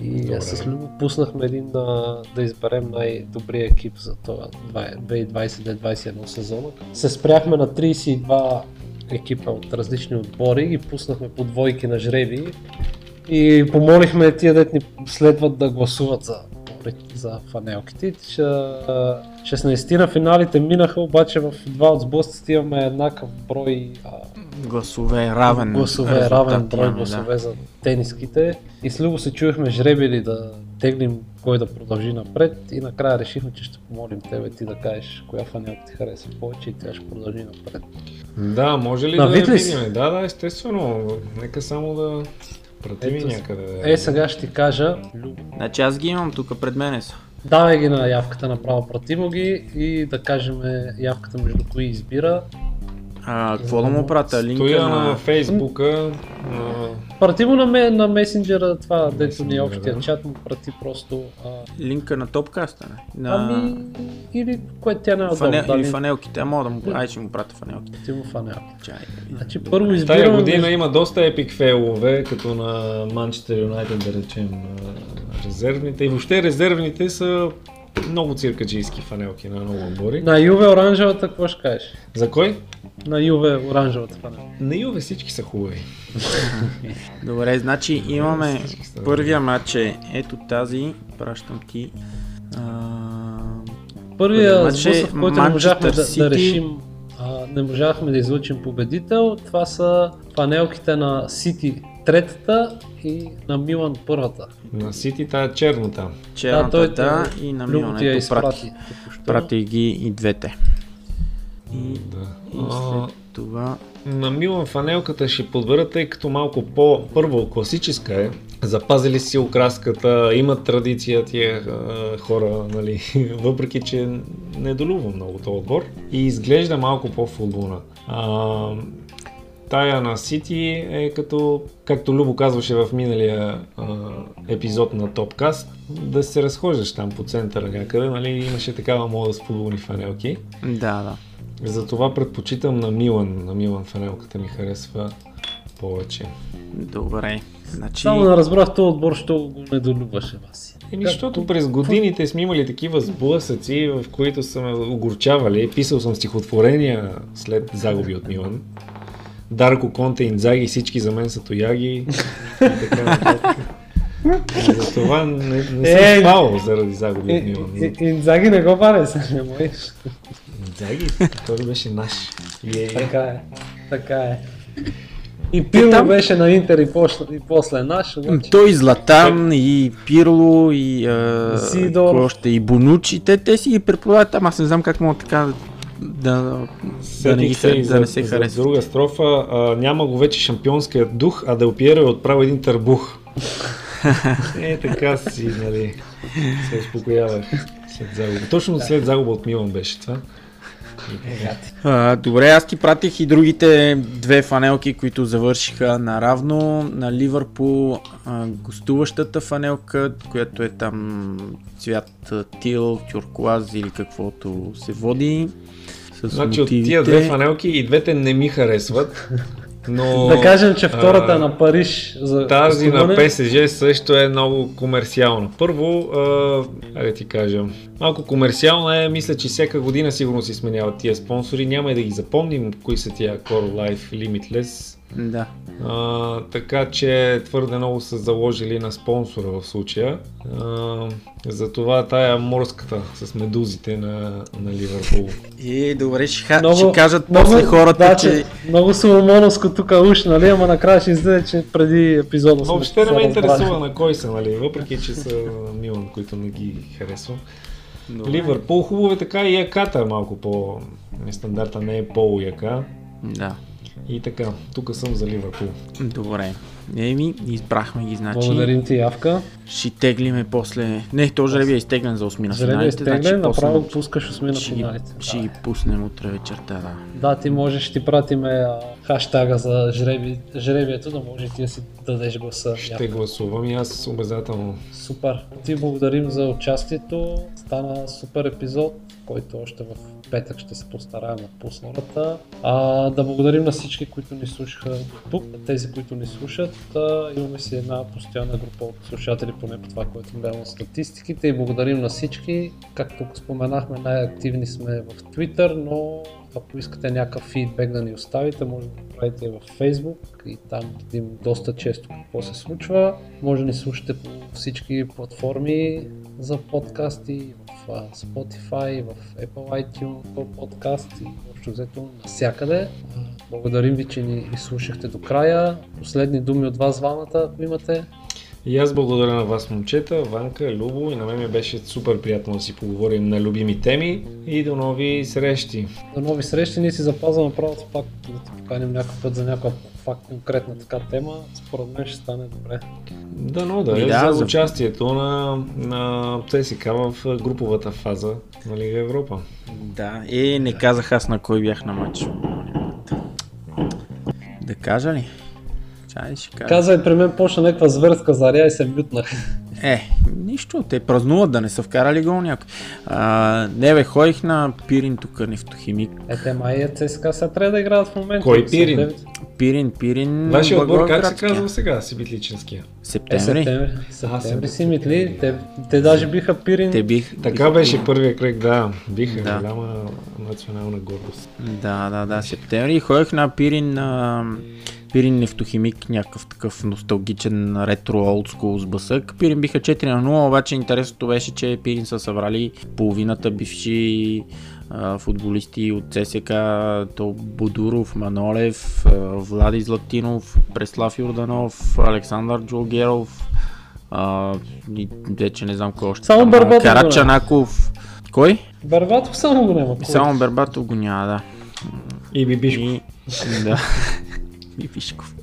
И Добре. с Любо пуснахме един да, да изберем най-добрия екип за това 2020-2021 сезона. Се спряхме на 32 екипа от различни отбори и пуснахме по двойки на жреби и помолихме тия дет ни следват да гласуват за, за фанелките. Ша- 16 на финалите минаха, обаче в два от сблъсъците имаме еднакъв брой а, Гласове равен. гласове, равен брой гласове за тениските. И с Любо се чуехме жребили да теглим кой да продължи напред и накрая решихме, че ще помолим тебе ти да кажеш коя фанелка ти харесва повече и тя ще продължи напред. Да, може ли На да я видим? Да, да, естествено. Нека само да прати ми Ето, някъде. Е, сега ще ти кажа, Любо, Значи аз ги имам тук пред мене са. Давай ги на явката направо, прати му ги и да кажем явката между кои избира. А, какво да му пратя? Линка Стоя на... на Фейсбука. а, Прати му на, ме, на месенджера това, дето ни е общия да. чат, му прати просто... А, Линка на топкаста, не? На... Ами, или което тя не е удобно, Фане... дали Или фанелките, а мога да му... Ай, ще му пратя фанелките. ти му фанелка. Чай. Значи Добре. първо Тая избираме... година има доста епик фейлове, като на Манчестър Юнайтед, да речем, резервните. И въобще резервните са много циркаджийски фанелки на много отбори. На Юве оранжевата, какво ще кажеш? За кой? На Юве оранжевата фанелка. На Юве всички са хубави. [LAUGHS] Добре, значи имаме първия матч е ето тази, пращам ти. А... Първия Значи, сблъсък, в който не можахме да, да решим, а, не можахме да излучим победител, това са фанелките на Сити третата и на Милан първата. На Сити тая черната. Черната, той- да, той- и на Милан. Ето, прати. изпрати. току-що. Прати ги и двете. И, Да. и след това... На Милан фанелката ще подбера, тъй като малко по-първо класическа е. Запазили си окраската, имат традиция тия хора, нали, [LAUGHS] въпреки че недолюбвам много този отбор и изглежда малко по-футболна. А, тая на Сити е като, както Любо казваше в миналия а, епизод на Топкаст, да се разхождаш там по центъра някъде, нали, имаше такава мода с футболни фанелки. Да, да. Затова предпочитам на Милан. На Милан фанелката ми харесва повече. Добре. Значи... Само не разбрах този отбор, що го недолюбваше Васи. Еми, защото през годините сме имали такива сблъсъци, в които са ме огорчавали. Писал съм стихотворения след загуби от Милан. Дарко Конте, Инзаги, всички за мен са тояги. и така нататък. [LAUGHS] За това не, не съм Е, спал заради загуби от Милан. И- и- Инзаги не го баре, сега не можеш. Инзаги, той беше наш. Е, Така е. Така е. И Пирло там- беше на Интер и, после, и после наш, обаче. Той и Златан, и Пирло, и а, Сидоров. кой още, и Бонучи, те, те си ги препродават там, аз не знам как мога така да, да, не, ги, се да за, не се за харесва. друга строфа. А, няма го вече шампионския дух, а Дел Пиеро е отправил един търбух. [LAUGHS] е, така си, нали, се успокоявах след загуба. Точно след загуба от Милан беше това. А, добре, аз ти пратих и другите две фанелки, които завършиха наравно. На Ливърпул гостуващата фанелка, която е там цвят тил, тюркуаз или каквото се води. С Значи от мотивите. тия две фанелки и двете не ми харесват. Но Да кажем, че втората а, на Париж за Тази на. ПСЖ също е много комерциална. Първо, а, да ти кажа, малко комерциална е, мисля, че всяка година сигурно си сменяват тия спонсори, няма и да ги запомним кои са тия Core Life Limitless. Да. А, така че твърде много са заложили на спонсора в случая. А, затова тая морската с медузите на, на Ливърпул. Е, добре, ще, ха... ще кажат много- после хората, да, че... Много соломоновско тук уж, нали, ама накрая ще излезе, че преди епизода сме Въобще не ме интересува на кой са, нали, въпреки че са Милан, които не ги харесвам. Ливърпул хубаво е така и яката е малко по нестандарта, не е полуяка. Да. И така, тук съм за Ливърпул. Добре. Еми, избрахме ги, значи. Благодарим ти, Явка. Ще теглиме после... Не, то жребия е изтеглен за 8 на Жребия финалите, изтеглен, значи направо после пускаш осми на ще, ги, финалите. ще Да. ги пуснем утре вечерта, да. Да, ти можеш, ще ти пратиме хаштага за жреби, жребието, да може ти да си дадеш гласа. Ще гласувам и аз обязателно. Супер. Ти благодарим за участието. Стана супер епизод, който още в петък ще се постараем да пусна хората. А, да благодарим на всички, които ни слушаха до тук, на тези, които ни слушат. А, имаме си една постоянна група от слушатели, поне по това, което гледам статистиките и благодарим на всички. Както споменахме, най-активни сме в Twitter, но ако искате някакъв фидбек да ни оставите, може да го правите в Facebook и там видим доста често какво се случва. Може да ни слушате по всички платформи за подкасти, в Spotify, в Apple iTunes, Apple Podcast и общо взето навсякъде. Благодарим ви, че ни изслушахте до края. Последни думи от вас двамата, ако имате. И аз благодаря на вас, момчета, Ванка, Любо и на мен ми беше супер приятно да си поговорим на любими теми и до нови срещи. До нови срещи, ние си запазваме правото пак да те поканим някой път за някаква факт конкретна така тема. Според мен ще стане добре. Да И е да, за за- участието на, на ЦСК в груповата фаза на Лига Европа. Да, е, не казах аз на кой бях на матч. Да кажа ли? Чай ще кажа. Казай, при мен почна някаква зверска заря и се мютнах. Е, нищо, те празнуват да не са вкарали гол някой. Не бе, ходих на Пирин тук, нефтохимик. Е, те май е ЦСКА сега трябва да играят в момента. Кой Пирин? Пирин, Пирин, Вашия отбор как се казва сега, Сибитличенския? Е, Септември. септември. Септември септември. си митли. Те, те даже биха Пирин. Те бих... Така беше първия кръг, да. Биха Да. голяма национална гордост. Да, да, да, септември. И ходех на Пирин, на Пирин нефтохимик, някакъв такъв носталгичен ретро олдскул сблъсък. Пирин биха 4 на 0, обаче интересното беше, че Пирин са събрали половината бивши футболисти от ЦСК, то Будуров, Манолев, Влади Златинов, Преслав Йорданов, Александър Джолгеров, вече не знам кой още. Само Барбатов Карачанаков. Кой? Барбатов само го няма. Само Бербатов го няма, да. И Бибишко. И, да. Бибишков.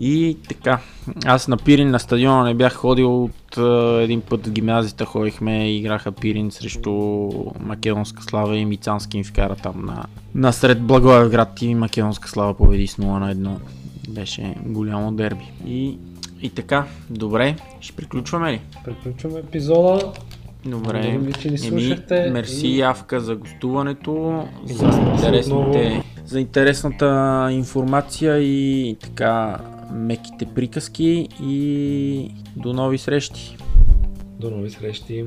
И така, аз на Пирин на стадиона не бях ходил от един път в гимназията ходихме, играха Пирин срещу Македонска слава и Мицански им вкара там на, насред Благоевград и Македонска слава победи с 0 на 1. Беше голямо дерби. И, и така, добре, ще приключваме ли? Приключваме епизода. Добре. Благодарим ви, че ни Еми, слушахте мерси и- Явка за гостуването, И за интересните, за интересната информация и така меките приказки и до нови срещи. До нови срещи.